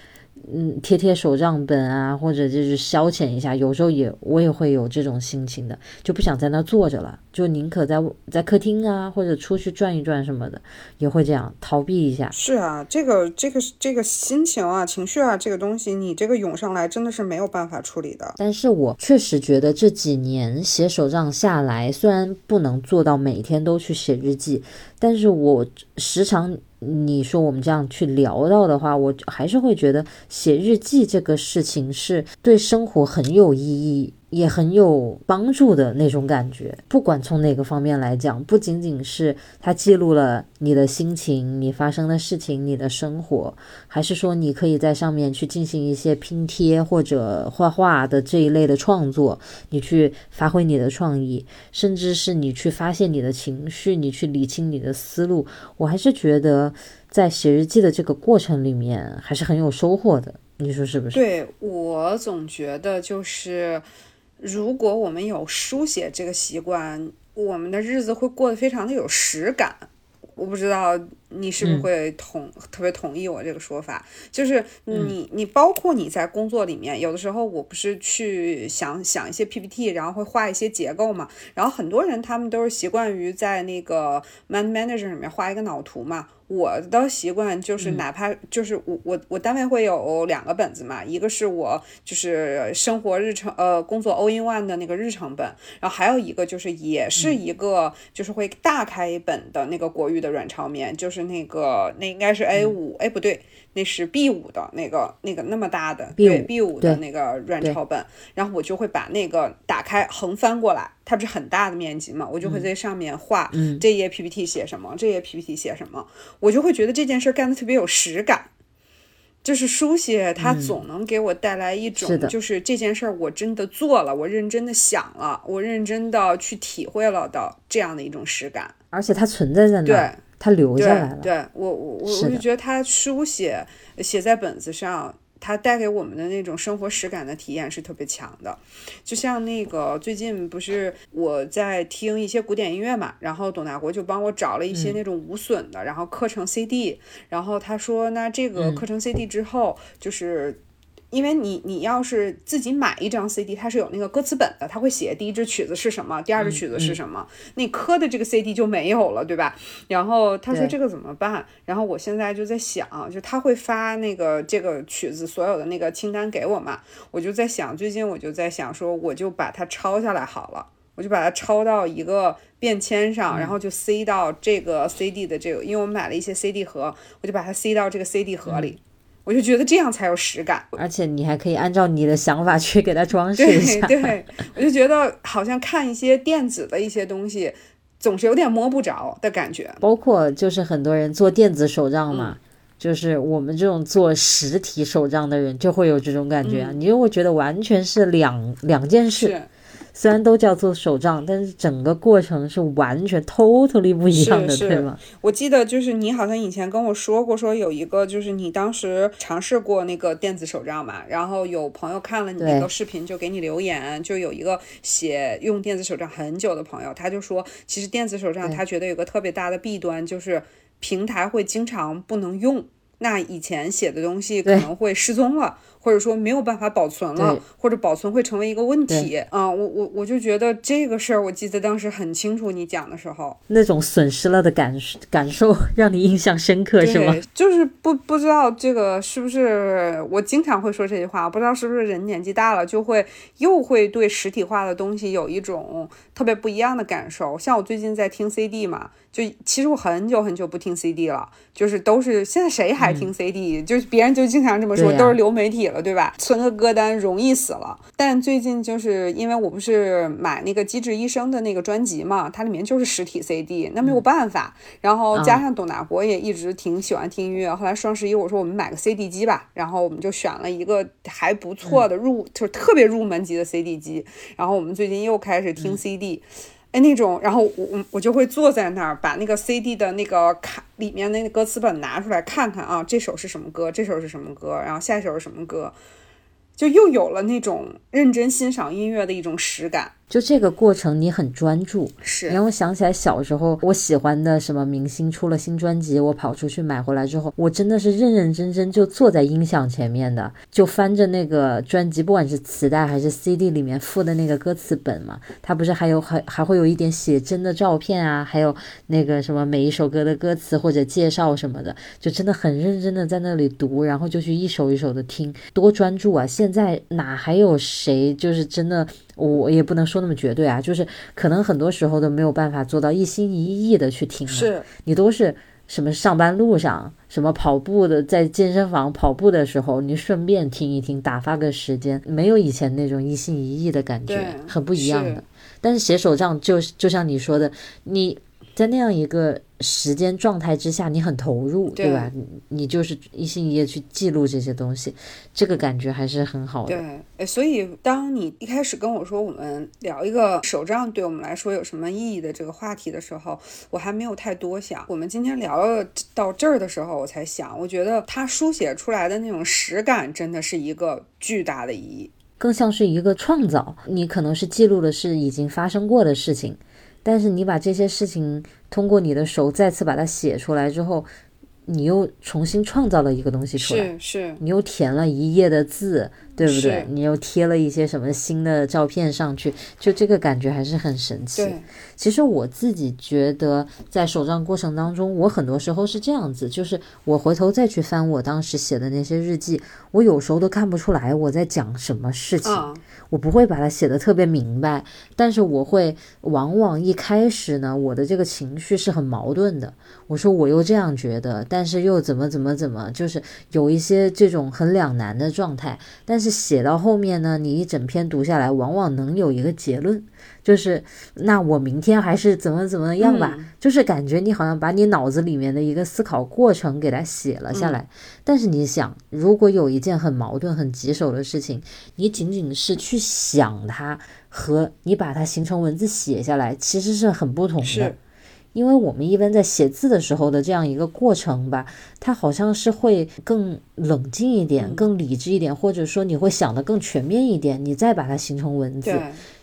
嗯，贴贴手账本啊，或者就是消遣一下。有时候也我也会有这种心情的，就不想在那坐着了，就宁可在在客厅啊，或者出去转一转什么的，也会这样逃避一下。是啊，这个这个这个心情啊、情绪啊，这个东西，你这个涌上来，真的是没有办法处理的。但是我确实觉得这几年写手账下来，虽然不能做到每天都去写日记，但是我时常你说我们这样去聊到的话，我还是会觉得写日记这个事情是对生活很有意义。也很有帮助的那种感觉，不管从哪个方面来讲，不仅仅是它记录了你的心情、你发生的事情、你的生活，还是说你可以在上面去进行一些拼贴或者画画的这一类的创作，你去发挥你的创意，甚至是你去发现你的情绪，你去理清你的思路。我还是觉得在写日记的这个过程里面，还是很有收获的。你说是不是？对我总觉得就是，如果我们有书写这个习惯，我们的日子会过得非常的有实感。我不知道你是不是会同、特别同意我这个说法，就是你你包括你在工作里面，有的时候我不是去想想一些 PPT，然后会画一些结构嘛，然后很多人他们都是习惯于在那个 Man Manager 里面画一个脑图嘛。我的习惯就是，哪怕就是我我我单位会有两个本子嘛，一个是我就是生活日程呃工作 all in one 的那个日程本，然后还有一个就是也是一个就是会大开一本的那个国语的软超面，就是就是那个那应该是 A 五、哎不对，那是 B 五的那个那个那么大的 B5 对 B 五的那个软抄本，然后我就会把那个打开横翻过来，它不是很大的面积嘛，我就会在上面画这页 PPT 写什么，这页 PPT 写什么，我就会觉得这件事儿干的特别有实感。就是书写，它总能给我带来一种，就是这件事儿我真的做了，我认真的想了，我认真的去体会了的这样的一种实感。而且它存在在那对儿，它留对下来了。对我我我我就觉得他书写写在本子上，它带给我们的那种生活实感的体验是特别强的。就像那个最近不是我在听一些古典音乐嘛，然后董大国就帮我找了一嗯些那种无损的，然后刻成 CD，然后他说那这个嗯刻成 CD 之后就是。因为你你要是自己买一张 CD，它是有那个歌词本的，它会写第一支曲子是什么，第二支曲子是什么，那刻的这个 CD 就没有了，对吧？然后他说这个怎么办？然后我现在就在想，就他会发那个这个曲子所有的那个清单给我嘛，我就在想，最近我就在想说，我就把它抄下来好了。我就把它抄到一个便签上，然后就塞到这个 CD 的这个，因为我买了一些 CD 盒，我就把它塞到这个 CD 盒里，我就觉得这样才有实感。而且你还可以按照你的想法去给它装饰一对下。对，我就觉得好像看一些电子的一些东西，总是有点摸不着的感觉。包括就是很多人做电子手账嗯嘛，就是我们这种做实体手账的人就会有这种感觉啊，嗯你就会觉得完全是两两件事。是虽然都叫做手账，但是整个过程是完全 totally 不一样的，是对吗？我记得就是你好像以前跟我说过，说有一个就是你当时尝试过那个电子手账嘛，然后有朋友看了你那个视频就给你留言，就有一个写用电子手账很久的朋友，他就说，其实电子手账他觉得有个特别大的弊端就是平台会经常不能用。那以前写的东西可能会失踪了，或者说没有办法保存了，或者保存会成为一个问题。啊、我我我就觉得这个事儿，我记得当时很清楚，你讲的时候，那种损失了的感感受让你印象深刻，是吗？对，就是不不知道这个是不是我经常会说这句话，不知道是不是人年纪大了就会又会对实体化的东西有一种特别不一样的感受。像我最近在听 CD 嘛，就其实我很久很久不听 CD 了，就是都是现在谁还听 CD？、就是别人就经常这么说，都是流媒体了，对吧？存个歌单容易死了。但最近就是因为我不是买那个《机智医生》的那个专辑嘛，它里面就是实体 CD，那没有办法。然后加上董大国也一直挺喜欢听音乐，后来双十一我说我们买个 CD 机吧，然后我们就选了一个还不错的入，就是特别入门级的 CD 机。然后我们最近又开始听 CD。哎，那种，然后我我我就会坐在那儿，把那个 CD 的那个卡里面那个歌词本拿出来看看啊，这首是什么歌，这首是什么歌，然后下一首是什么歌，就又有了那种认真欣赏音乐的一种实感。就这个过程你很专注，是，让我想起来小时候我喜欢的什么明星出了新专辑，我跑出去买回来之后，我真的是认认真真就坐在音响前面的，就翻着那个专辑，不管是磁带还是 CD 里面附的那个歌词本嘛，它不是还有还还会有一点写真的照片啊，还有那个什么每一首歌的歌词或者介绍什么的，就真的很认真的在那里读，然后就去一首一首的听，多专注啊！现在哪还有谁就是真的？我也不能说那么绝对啊，就是可能很多时候都没有办法做到一心一意的去听了。是，你都是什么上班路上，什么跑步的，在健身房跑步的时候，你顺便听一听，打发个时间，没有以前那种一心一意的感觉，很不一样是的。但是写手账就就像你说的，你在那样一个时间状态之下，你很投入，对对吧？你你就是一心一意去记录这些东西，这个感觉还是很好的。对，哎，所以当你一开始跟我说我们聊一个手账对我们来说有什么意义的这个话题的时候，我还没有太多想。我们今天聊了到这儿的时候，我才想，我觉得它书写出来的那种实感真的是一个巨大的意义。更像是一个创造。你可能是记录的是已经发生过的事情，但是你把这些事情通过你的手再次把它写出来之后，你又重新创造了一个东西出来。是是，你又填了一页的字，对不对？你又贴了一些什么新的照片上去，就这个感觉还是很神奇。对，其实我自己觉得，在手账过程当中，我很多时候是这样子，就是我回头再去翻我当时写的那些日记，我有时候都看不出来我在讲什么事情。啊，我不会把它写的特别明白，但是我会往往一开始呢，我的这个情绪是很矛盾的。我说我又这样觉得，但是又怎么怎么怎么，就是有一些这种很两难的状态。但是写到后面呢，你一整篇读下来，往往能有一个结论。就是那我明天还是怎么怎么样吧，就是感觉你好像把你脑子里面的一个思考过程给它写了下来。但是你想，如果有一件很矛盾、很棘手的事情，你仅仅是去想它，和你把它形成文字写下来，其实是很不同的。因为我们一般在写字的时候的这样一个过程吧，它好像是会更冷静一点、更理智一点，或者说你会想的更全面一点，你再把它形成文字。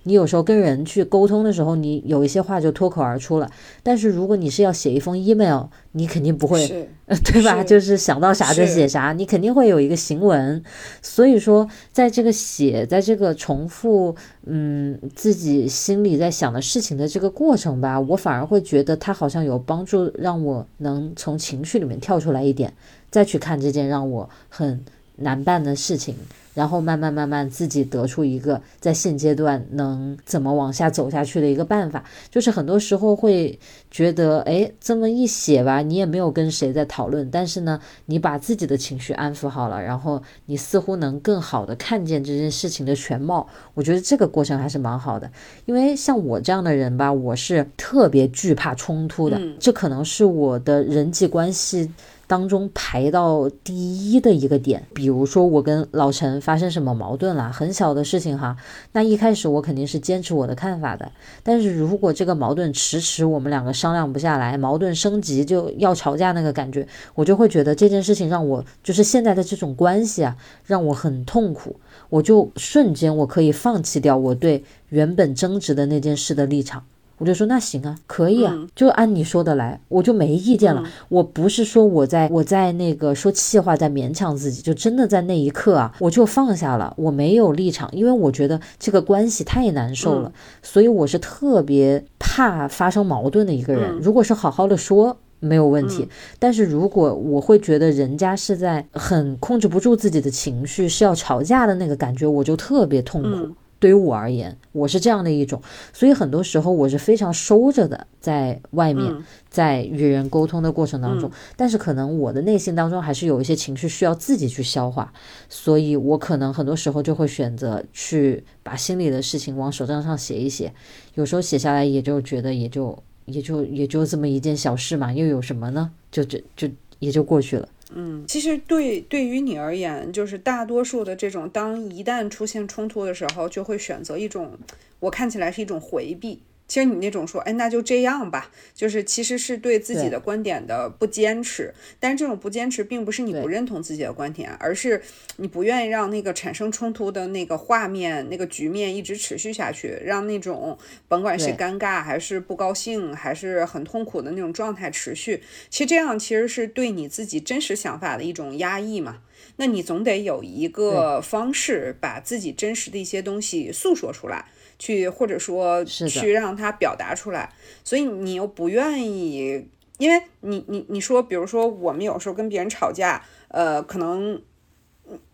你有时候跟人去沟通的时候，你有一些话就脱口而出了。但是如果你是要写一封 email，你肯定不会，对吧？就是想到啥就写啥，你肯定会有一个行文。所以说，在这个写，在这个重复，嗯，自己心里在想的事情的这个过程吧，我反而会觉得它好像有帮助，让我能从情绪里面跳出来一点，再去看这件让我很难办的事情。然后慢慢慢慢自己得出一个在现阶段能怎么往下走下去的一个办法，就是很多时候会觉得，哎，这么一写吧，你也没有跟谁在讨论，但是呢，你把自己的情绪安抚好了，然后你似乎能更好的看见这件事情的全貌。我觉得这个过程还是蛮好的，因为像我这样的人吧，我是特别惧怕冲突的，这可能是我的人际关系。当中排到第一的一个点，比如说我跟老陈发生什么矛盾了，很小的事情哈，那一开始我肯定是坚持我的看法的。但是如果这个矛盾迟迟我们两个商量不下来，矛盾升级就要吵架那个感觉，我就会觉得这件事情让我就是现在的这种关系啊，让我很痛苦，我就瞬间我可以放弃掉我对原本争执的那件事的立场。我就说那行啊，可以啊，就按你说的来，我就没意见了。我不是说我在我在那个说气话，在勉强自己，就真的在那一刻啊，我就放下了，我没有立场，因为我觉得这个关系太难受了，所以我是特别怕发生矛盾的一个人。如果是好好的说没有问题，但是如果我会觉得人家是在很控制不住自己的情绪，是要吵架的那个感觉，我就特别痛苦。对于我而言，我是这样的一种，所以很多时候我是非常收着的，在外面，在与人沟通的过程当中，但是可能我的内心当中还是有一些情绪需要自己去消化，所以我可能很多时候就会选择去把心里的事情往手账上写一写，有时候写下来也就觉得也就也就也就这么一件小事嘛，又有什么呢？就就就也就过去了。嗯，其实对对于你而言，就是大多数的这种，当一旦出现冲突的时候，就会选择一种，我看起来是一种回避。其实你那种说，哎，那就这样吧，就是其实是对自己的观点的不坚持。但是这种不坚持，并不是你不认同自己的观点，而是你不愿意让那个产生冲突的那个画面、那个局面一直持续下去，让那种甭管是尴尬还是不高兴，还是很痛苦的那种状态持续。其实这样其实是对你自己真实想法的一种压抑嘛。那你总得有一个方式，把自己真实的一些东西诉说出来。去或者说去让他表达出来，所以你又不愿意，因为你你你说，比如说我们有时候跟别人吵架，呃，可能。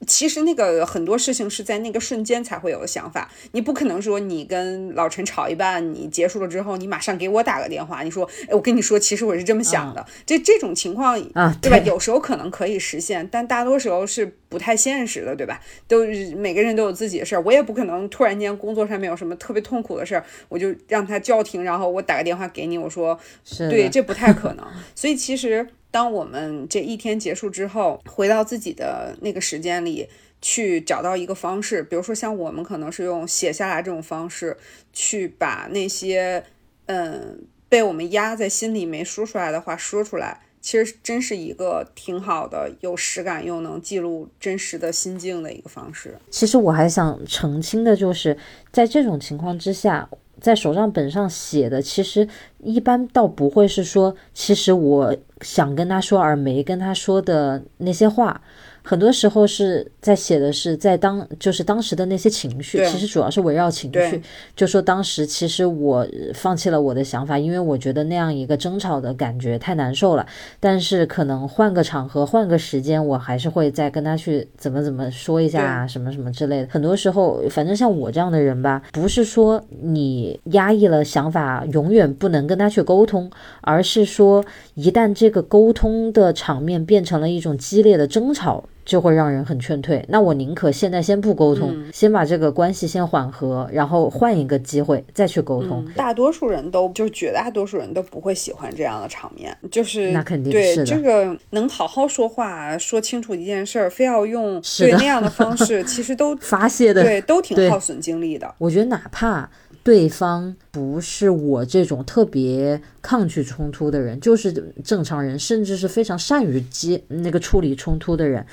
其实那个很多事情是在那个瞬间才会有的想法，你不可能说你跟老陈吵一半，你结束了之后，你马上给我打个电话，你说，哎，我跟你说，其实我是这么想的。这这种情况啊，对吧？有时候可能可以实现，但大多时候是不太现实的，对吧？都每个人都有自己的事儿，我也不可能突然间工作上面有什么特别痛苦的事儿，我就让他叫停，然后我打个电话给你，我说，对，这不太可能。所以其实。当我们这一天结束之后，回到自己的那个时间里，去找到一个方式，比如说像我们可能是用写下来这种方式，去把那些嗯被我们压在心里没说出来的话说出来，其实真是一个挺好的，有实感又能记录真实的心境的一个方式。其实我还想澄清的就是，在这种情况之下。在手账本上写的，其实一般倒不会是说，其实我想跟他说而没跟他说的那些话，很多时候是在写的是在当就是当时的那些情绪，其实主要是围绕情绪。就说当时其实我呃放弃了我的想法，因为我觉得那样一个争吵的感觉太难受了。但是可能换个场合、换个时间，我还是会再跟他去怎么怎么说一下啊，什么什么之类的。很多时候，反正像我这样的人吧，不是说你压抑了想法，永远不能跟他去沟通，而是说一旦这个沟通的场面变成了一种激烈的争吵。就会让人很劝退。那我宁可现在先不沟通，先把这个关系先缓和，然后换一个机会再去沟通。大多数人都就是绝大多数人都不会喜欢这样的场面，就是那肯定对是这个能好好说话说清楚一件事儿，非要用对那样的方式，其实都 发泄的。对都挺对。耗损精力的。我觉得哪怕对方不是我这种特别抗拒冲突的人，就是正常人，甚至是非常善于接那个处理冲突的人，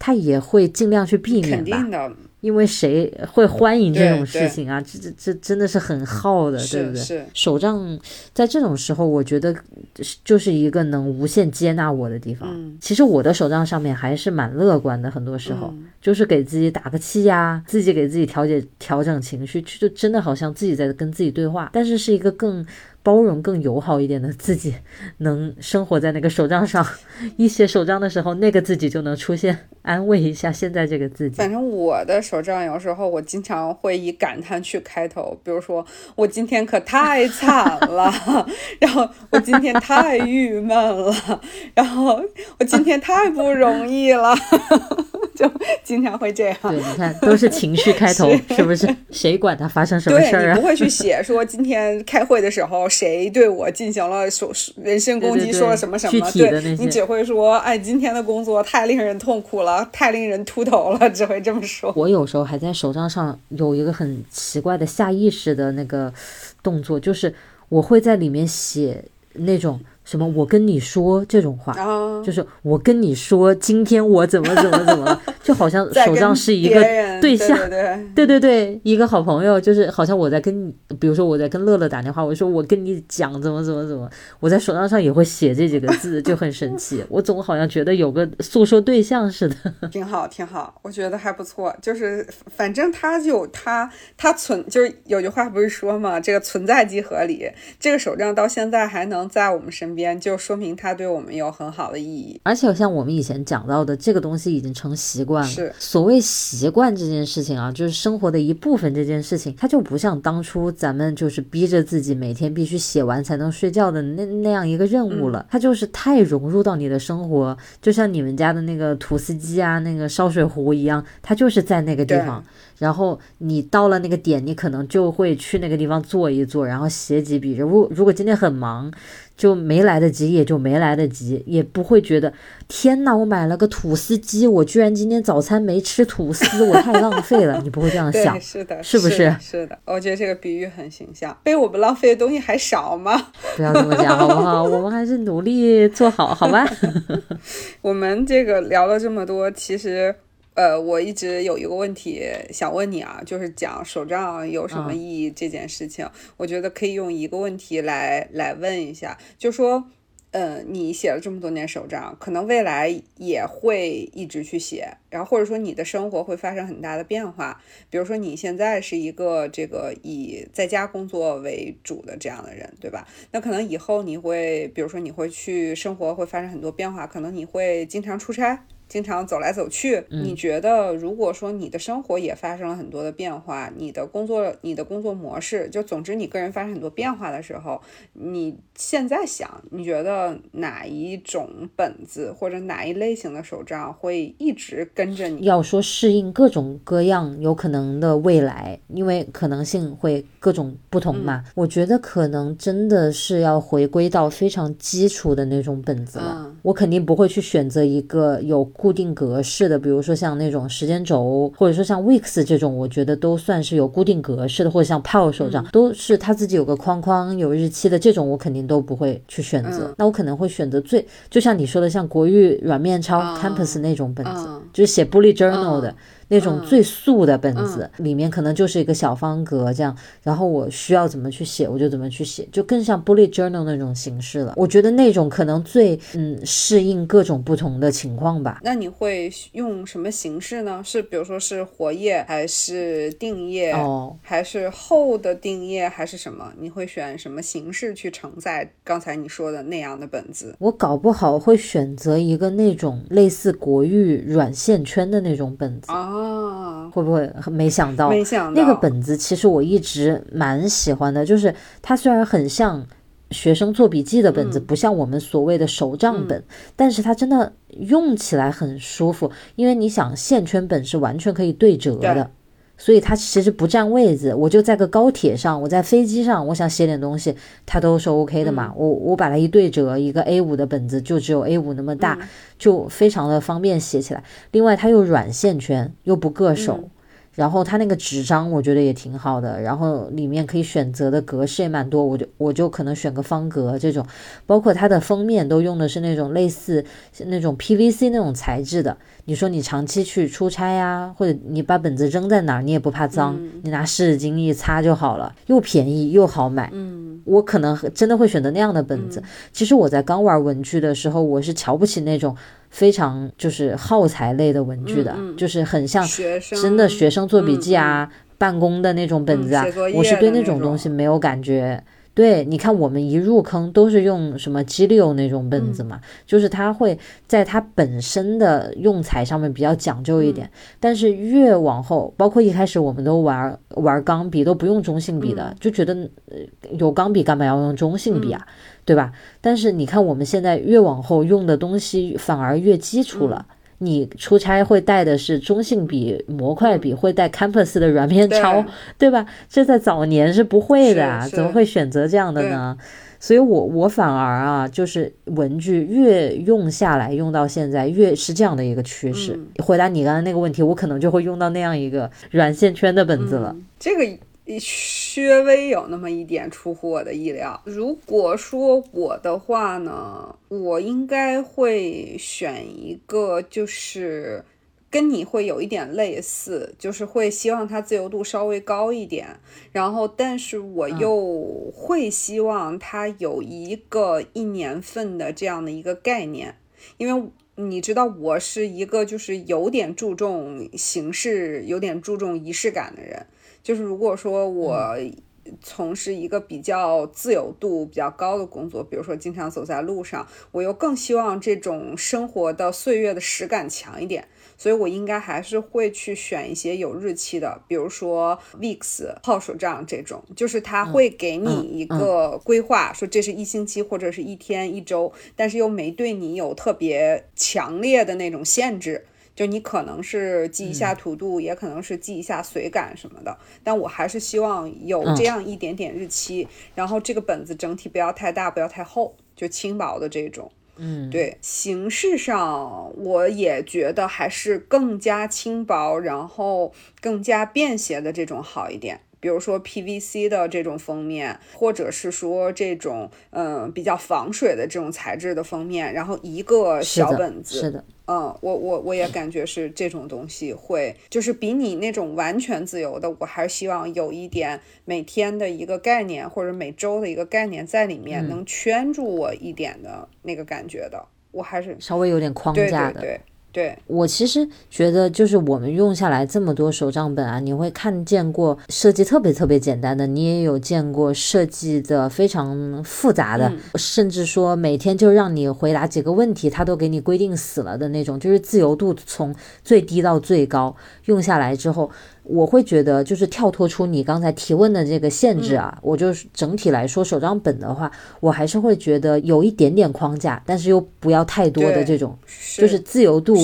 他也会尽量去避免吧肯定。的，因为谁会欢迎这种事情啊？这这这真的是很耗的，对不对？手账在这种时候，我觉得就是一个能无限接纳我的地方。嗯其实我的手账上面还是蛮乐观的，很多时候、嗯就是给自己打个气呀，自己给自己调节调整情绪，就真的好像自己在跟自己对话，但是是一个更包容、更友好一点的自己，能生活在那个手账上。一写手账的时候，那个自己就能出现，安慰一下现在这个自己。反正我的手账有时候我经常会以感叹去开头，比如说我今天可太惨了，然后我今天太郁闷了，然后我今天太不容易了，就经常会这样。对，你看都是情绪开头，是不是？谁管他发生什么事儿啊你不？会去写说今天开会的时候谁对我进行了说人身攻击，说了什么什么，对你只会说哎今天的工作太令人痛苦了，太令人秃头了，只会这么说。我有时候还在手账上有一个很奇怪的下意识的那个动作，就是我会在里面写那种什么“我跟你说”这种话，哦，就是我跟你说今天我怎么怎么怎么了，就好像手账是一个对对象。对对对对对，一个好朋友，就是好像我在跟你，比如说我在跟乐乐打电话，我说我跟你讲怎么怎么怎么，我在手账上也会写这几个字，就很神奇。我总好像觉得有个诉说对象似的。挺好，挺好，我觉得还不错。就是反正他有他他存就是有句话不是说嘛，这个存在即合理。这个手账到现在还能在我们身边，就说明它对我们有很好的意义。而且像我们以前讲到的，这个东西已经成习惯了。是所谓习惯这件事情啊，就是生活的一部分。这件事情，它就不像当初咱们就是逼着自己每天必须写完才能睡觉的那那样一个任务了。它就是太融入到你的生活，就像你们家的那个吐司机啊，那个烧水壶一样，它就是在那个地方。然后你到了那个点，你可能就会去那个地方坐一坐，然后写几笔。如果如果今天很忙，就没来得及，也就没来得及，也不会觉得天呐，我买了个吐司机，我居然今天早餐没吃吐司，我太浪费了。你不会这样想，，是的，是不是的？是的，我觉得这个比喻很形象。被我们浪费的东西还少吗？不要这么讲好不好？我们还是努力做好，好吧？我们这个聊了这么多，其实。呃，我一直有一个问题想问你啊，就是讲手账有什么嗯意义这件事情，我觉得可以用一个问题来来问一下，就说，呃，你写了这么多年手账，可能未来也会一直去写，然后或者说你的生活会发生很大的变化，比如说你现在是一个这个以在家工作为主的这样的人，对吧？那可能以后你会，比如说你会去生活会发生很多变化，可能你会经常出差。经常走来走去，你觉得如果说你的生活也发生了很多的变化，你的工作、你的工作模式，就总之你个人发生很多变化的时候，你现在想，你觉得哪一种本子或者哪一类型的手账会一直跟着你？要说适应各种各样有可能的未来，因为可能性会各种不同嘛。我觉得可能真的是要回归到非常基础的那种本子了。嗯我肯定不会去选择一个有固定格式的，比如说像那种时间轴，或者说像 Weeks 这种，我觉得都算是有固定格式的，或者像 Power 手账，都是它自己有个框框、有日期的这种，我肯定都不会去选择。嗯那我可能会选择最，就像你说的，像国誉软面抄、嗯 Campus 那种本子，嗯就是写 bullet journal 的。嗯那种最素的本子，里面可能就是一个小方格这样，然后我需要怎么去写我就怎么去写，就更像 bullet journal 那种形式了。我觉得那种可能最嗯适应各种不同的情况吧。那你会用什么形式呢？是比如说是活页，还是定页，哦，还是厚的定页，还是什么？你会选什么形式去承载刚才你说的那样的本子？我搞不好会选择一个那种类似国语软线圈的那种本子啊，会不会？没想到，没想到。那个本子其实我一直蛮喜欢的，就是它虽然很像学生做笔记的本子，不像我们所谓的手账本，但是它真的用起来很舒服，因为你想线圈本是完全可以对折的。所以它其实不占位子，我就在个高铁上，我在飞机上，我想写点东西，它都是 OK 的嘛。我我把它一对折，一个 A 五的本子就只有 A 五那么大，就非常的方便写起来。另外它又软线圈，又不硌手。然后它那个纸张我觉得也挺好的，然后里面可以选择的格式也蛮多，我就我就可能选个方格这种，包括它的封面都用的是那种类似那种 PVC 那种材质的。你说你长期去出差呀，或者你把本子扔在哪儿，你也不怕脏，你拿湿纸巾一擦就好了，又便宜又好买。嗯，我可能真的会选择那样的本子。其实我在刚玩文具的时候，我是瞧不起那种。非常就是耗材类的文具的，就是很像真的学生做笔记啊、办公的那种本子啊。我是对那种东西没有感觉。对，你看我们一入坑都是用什么 g l i o 那种本子嘛，就是它会在它本身的用材上面比较讲究一点。但是越往后，包括一开始我们都玩玩钢笔，都不用中性笔的，就觉得有钢笔干嘛要用中性笔啊？对吧？但是你看，我们现在越往后用的东西反而越基础了。你出差会带的是中性笔、模块笔，会带 Campus 的软面抄，对吧？这在早年是不会的，怎么会选择这样的呢？所以，我我反而啊，就是文具越用下来，用到现在越是这样的一个趋势。回答你刚才那个问题，我可能就会用到那样一个软线圈的本子了。这个。稍微有那么一点出乎我的意料。如果说我的话呢，我应该会选一个，就是跟你会有一点类似，就是会希望它自由度稍微高一点。然后，但是我又会希望它有一个一年份的这样的一个概念，因为你知道，我是一个就是有点注重形式、有点注重仪式感的人。就是如果说我从事一个比较自由度比较高的工作，比如说经常走在路上，我又更希望这种生活的岁月的实感强一点，所以我应该还是会去选一些有日期的，比如说 weeks 号手账这种，就是它会给你一个规划，说这是一星期或者是一天一周，但是又没对你有特别强烈的那种限制。就你可能是记一下图度，也可能是记一下随感什么的，但我还是希望有这样一点点日期，然后这个本子整体不要太大，不要太厚，就轻薄的这种。嗯，对，形式上我也觉得还是更加轻薄，然后更加便携的这种好一点。比如说 PVC 的这种封面，或者是说这种嗯比较防水的这种材质的封面，然后一个小本子，是的，嗯，我我我也感觉是这种东西会，就是比你那种完全自由的，我还是希望有一点每天的一个概念或者每周的一个概念在里面，能圈住我一点的那个感觉的，我还是稍微有点框架的。对。对我其实觉得，就是我们用下来这么多手账本啊，你会看见过设计特别特别简单的，你也有见过设计的非常复杂的，甚至说每天就让你回答几个问题，他都给你规定死了的那种，就是自由度从最低到最高，用下来之后。我会觉得，就是跳脱出你刚才提问的这个限制啊，我就是整体来说，手账本的话，我还是会觉得有一点点框架，但是又不要太多的这种，就是自由度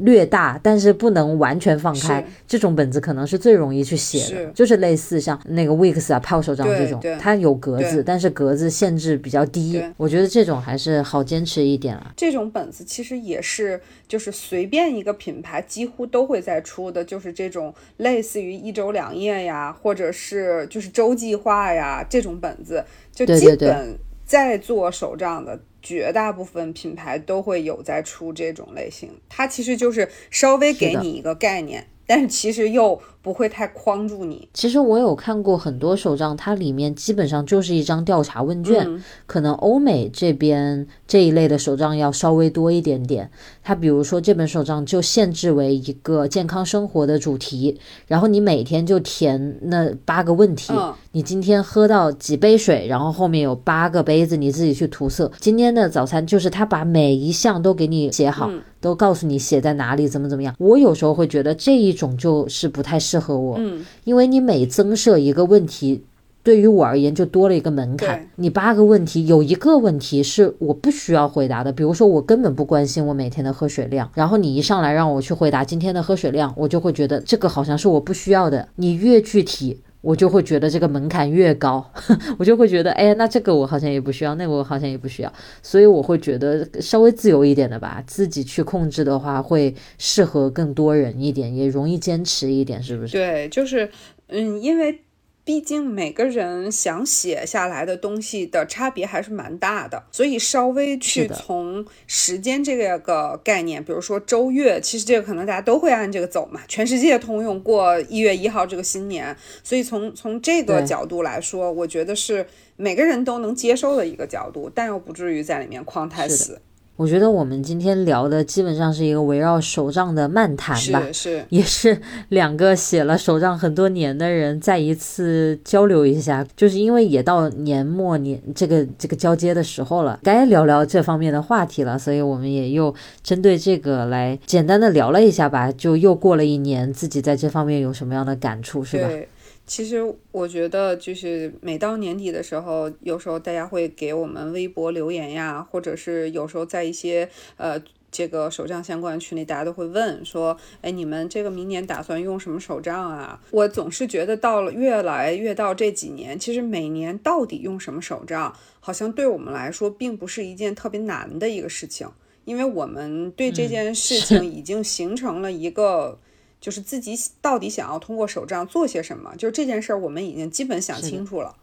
略大，但是不能完全放开。这种本子可能是最容易去写的，就是类似像那个 Weeks 啊、泡手账这种，它有格子，但是格子限制比较低。我觉得这种还是好坚持一点啊。这种本子其实也是，就是随便一个品牌几乎都会在出的，就是这种类。似于一周两页呀，或者是就是周计划呀这种本子，就基本在做手账的绝大部分品牌都会有在出这种类型。它其实就是稍微给你一个概念，但是其实又不会太框住你。其实我有看过很多手账，它里面基本上就是一张调查问卷，嗯可能欧美这边这一类的手账要稍微多一点点。它比如说这本手账就限制为一个健康生活的主题，然后你每天就填那八个问题。嗯你今天喝到几杯水，然后后面有八个杯子，你自己去涂色。今天的早餐就是他把每一项都给你写好，嗯都告诉你写在哪里，怎么怎么样。我有时候会觉得这一种就是不太适合我，嗯，因为你每增设一个问题。对于我而言，就多了一个门槛。你八个问题，有一个问题是我不需要回答的，比如说我根本不关心我每天的喝水量，然后你一上来让我去回答今天的喝水量，我就会觉得这个好像是我不需要的。你越具体，我就会觉得这个门槛越高，我就会觉得，哎，那这个我好像也不需要，那个我好像也不需要，所以我会觉得稍微自由一点的吧，自己去控制的话，会适合更多人一点，也容易坚持一点，是不是？对，就是嗯，因为。毕竟每个人想写下来的东西的差别还是蛮大的，所以稍微去从时间这个个概念，比如说周月，其实这个可能大家都会按这个走嘛，全世界通用过一月一号这个新年，所以从从这个角度来说，我觉得是每个人都能接受的一个角度，但又不至于在里面框太死。我觉得我们今天聊的基本上是一个围绕手账的漫谈吧。是是，也是两个写了手账很多年的人再一次交流一下，就是因为也到年末年这个这个交接的时候了，该聊聊这方面的话题了，所以我们也又针对这个来简单的聊了一下吧，就又过了一年，自己在这方面有什么样的感触，是吧？对，其实我觉得就是每到年底的时候，有时候大家会给我们微博留言呀，或者是有时候在一些呃。这个手账相关群里，大家都会问说：“哎，你们这个明年打算用什么手账啊？”我总是觉得到了越来越到这几年，其实每年到底用什么手账，好像对我们来说并不是一件特别难的一个事情，因为我们对这件事情已经形成了一个。就是自己到底想要通过手账做些什么，就是这件事儿我们已经基本想清楚了，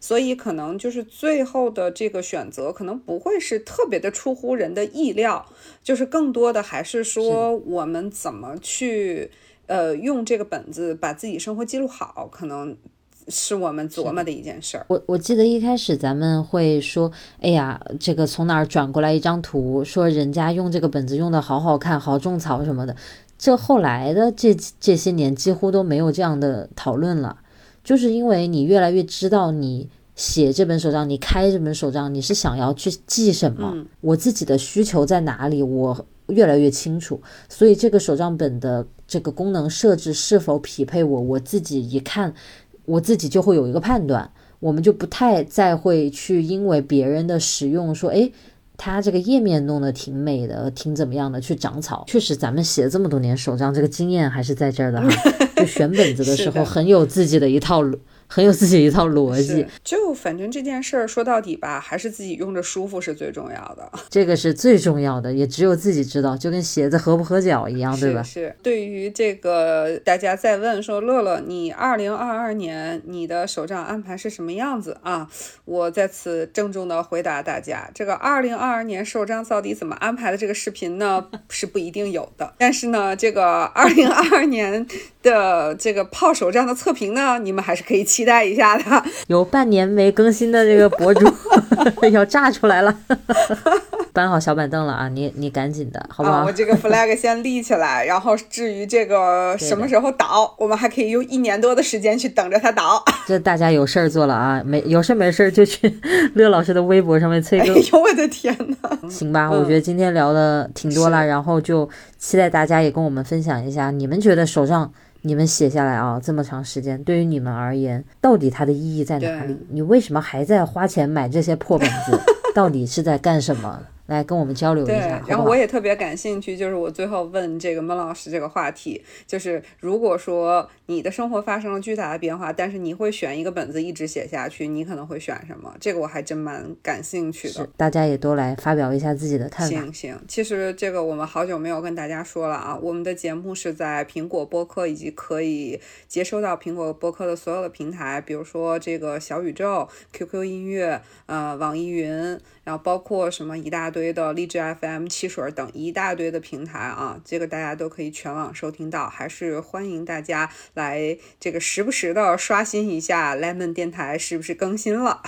所以可能就是最后的这个选择可能不会是特别的出乎人的意料，就是更多的还是说我们怎么去呃用这个本子把自己生活记录好，可能是我们琢磨的一件事儿。我我记得一开始咱们会说，哎呀，这个从哪儿转过来一张图，说人家用这个本子用的好好看，好种草什么的。这后来的这这些年几乎都没有这样的讨论了，就是因为你越来越知道你写这本手账，你开这本手账，你是想要去记什么，我自己的需求在哪里，我越来越清楚，所以这个手账本的这个功能设置是否匹配我，我自己一看，我自己就会有一个判断。我们就不太再会去因为别人的使用说，诶，它这个页面弄得挺美的，挺怎么样的，去长草。确实，咱们写了这么多年手账，这个经验还是在这儿的哈。就选本子的时候，很有自己的一套逻，很有自己一套逻辑。，就反正这件事儿说到底吧，还是自己用着舒服是最重要的。这个是最重要的，也只有自己知道，就跟鞋子合不合脚一样，对吧？是是，对于这个大家在问说，乐乐，你二零二二年你的手账安排是什么样子啊？我在此郑重的回答大家，这个二零二二年手账到底怎么安排的这个视频呢，是不一定有的。但是呢，这个二零二二年的这个炮手这样的测评呢，你们还是可以期待一下的。有半年没更新的这个博主 要炸出来了，搬好小板凳了啊！你你赶紧的，好不好？啊，我这个 flag 先立起来，然后至于这个什么时候倒，我们还可以用一年多的时间去等着它倒。这大家有事儿做了啊，没有事儿没事儿就去乐老师的微博上面催哎更，呦，我的天呐！行吧？我觉得今天聊的挺多了，然后就期待大家也跟我们分享一下，你们觉得手账你们写下来啊这么长时间，对于你们而言，到底它的意义在哪里？你为什么还在花钱买这些破本子？到底是在干什么？来跟我们交流一下，，然后我？也特别感兴趣，就是我最后问这个孟老师这个话题，就是如果说你的生活发生了巨大的变化，但是你会选一个本子一直写下去，你可能会选什么？这个我还真蛮感兴趣的。大家也都来发表一下自己的看法。行行，其实这个我们好久没有跟大家说了啊，我们的节目是在苹果播客以及可以接收到苹果播客的所有的平台，比如说这个小宇宙、QQ 音乐、呃网易云，然后包括什么一大堆的荔枝 FM、汽水等一大堆的平台啊，这个大家都可以全网收听到，还是欢迎大家来这个时不时的刷新一下 Lemon 电台是不是更新了。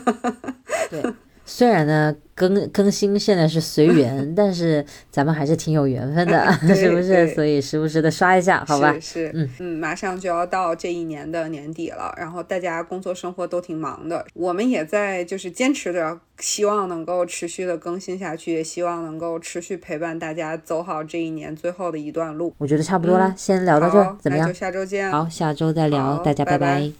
对，虽然呢更更新现在是随缘，但是咱们还是挺有缘分的，是不是？所以时不时的刷一下，好吧？是，嗯嗯，马上就要到这一年的年底了，然后大家工作生活都挺忙的，我们也在就是坚持着，希望能够持续的更新下去，也希望能够持续陪伴大家走好这一年最后的一段路。我觉得差不多了，先聊到这儿，怎么样？那就下周见。好，下周再聊，大家拜拜。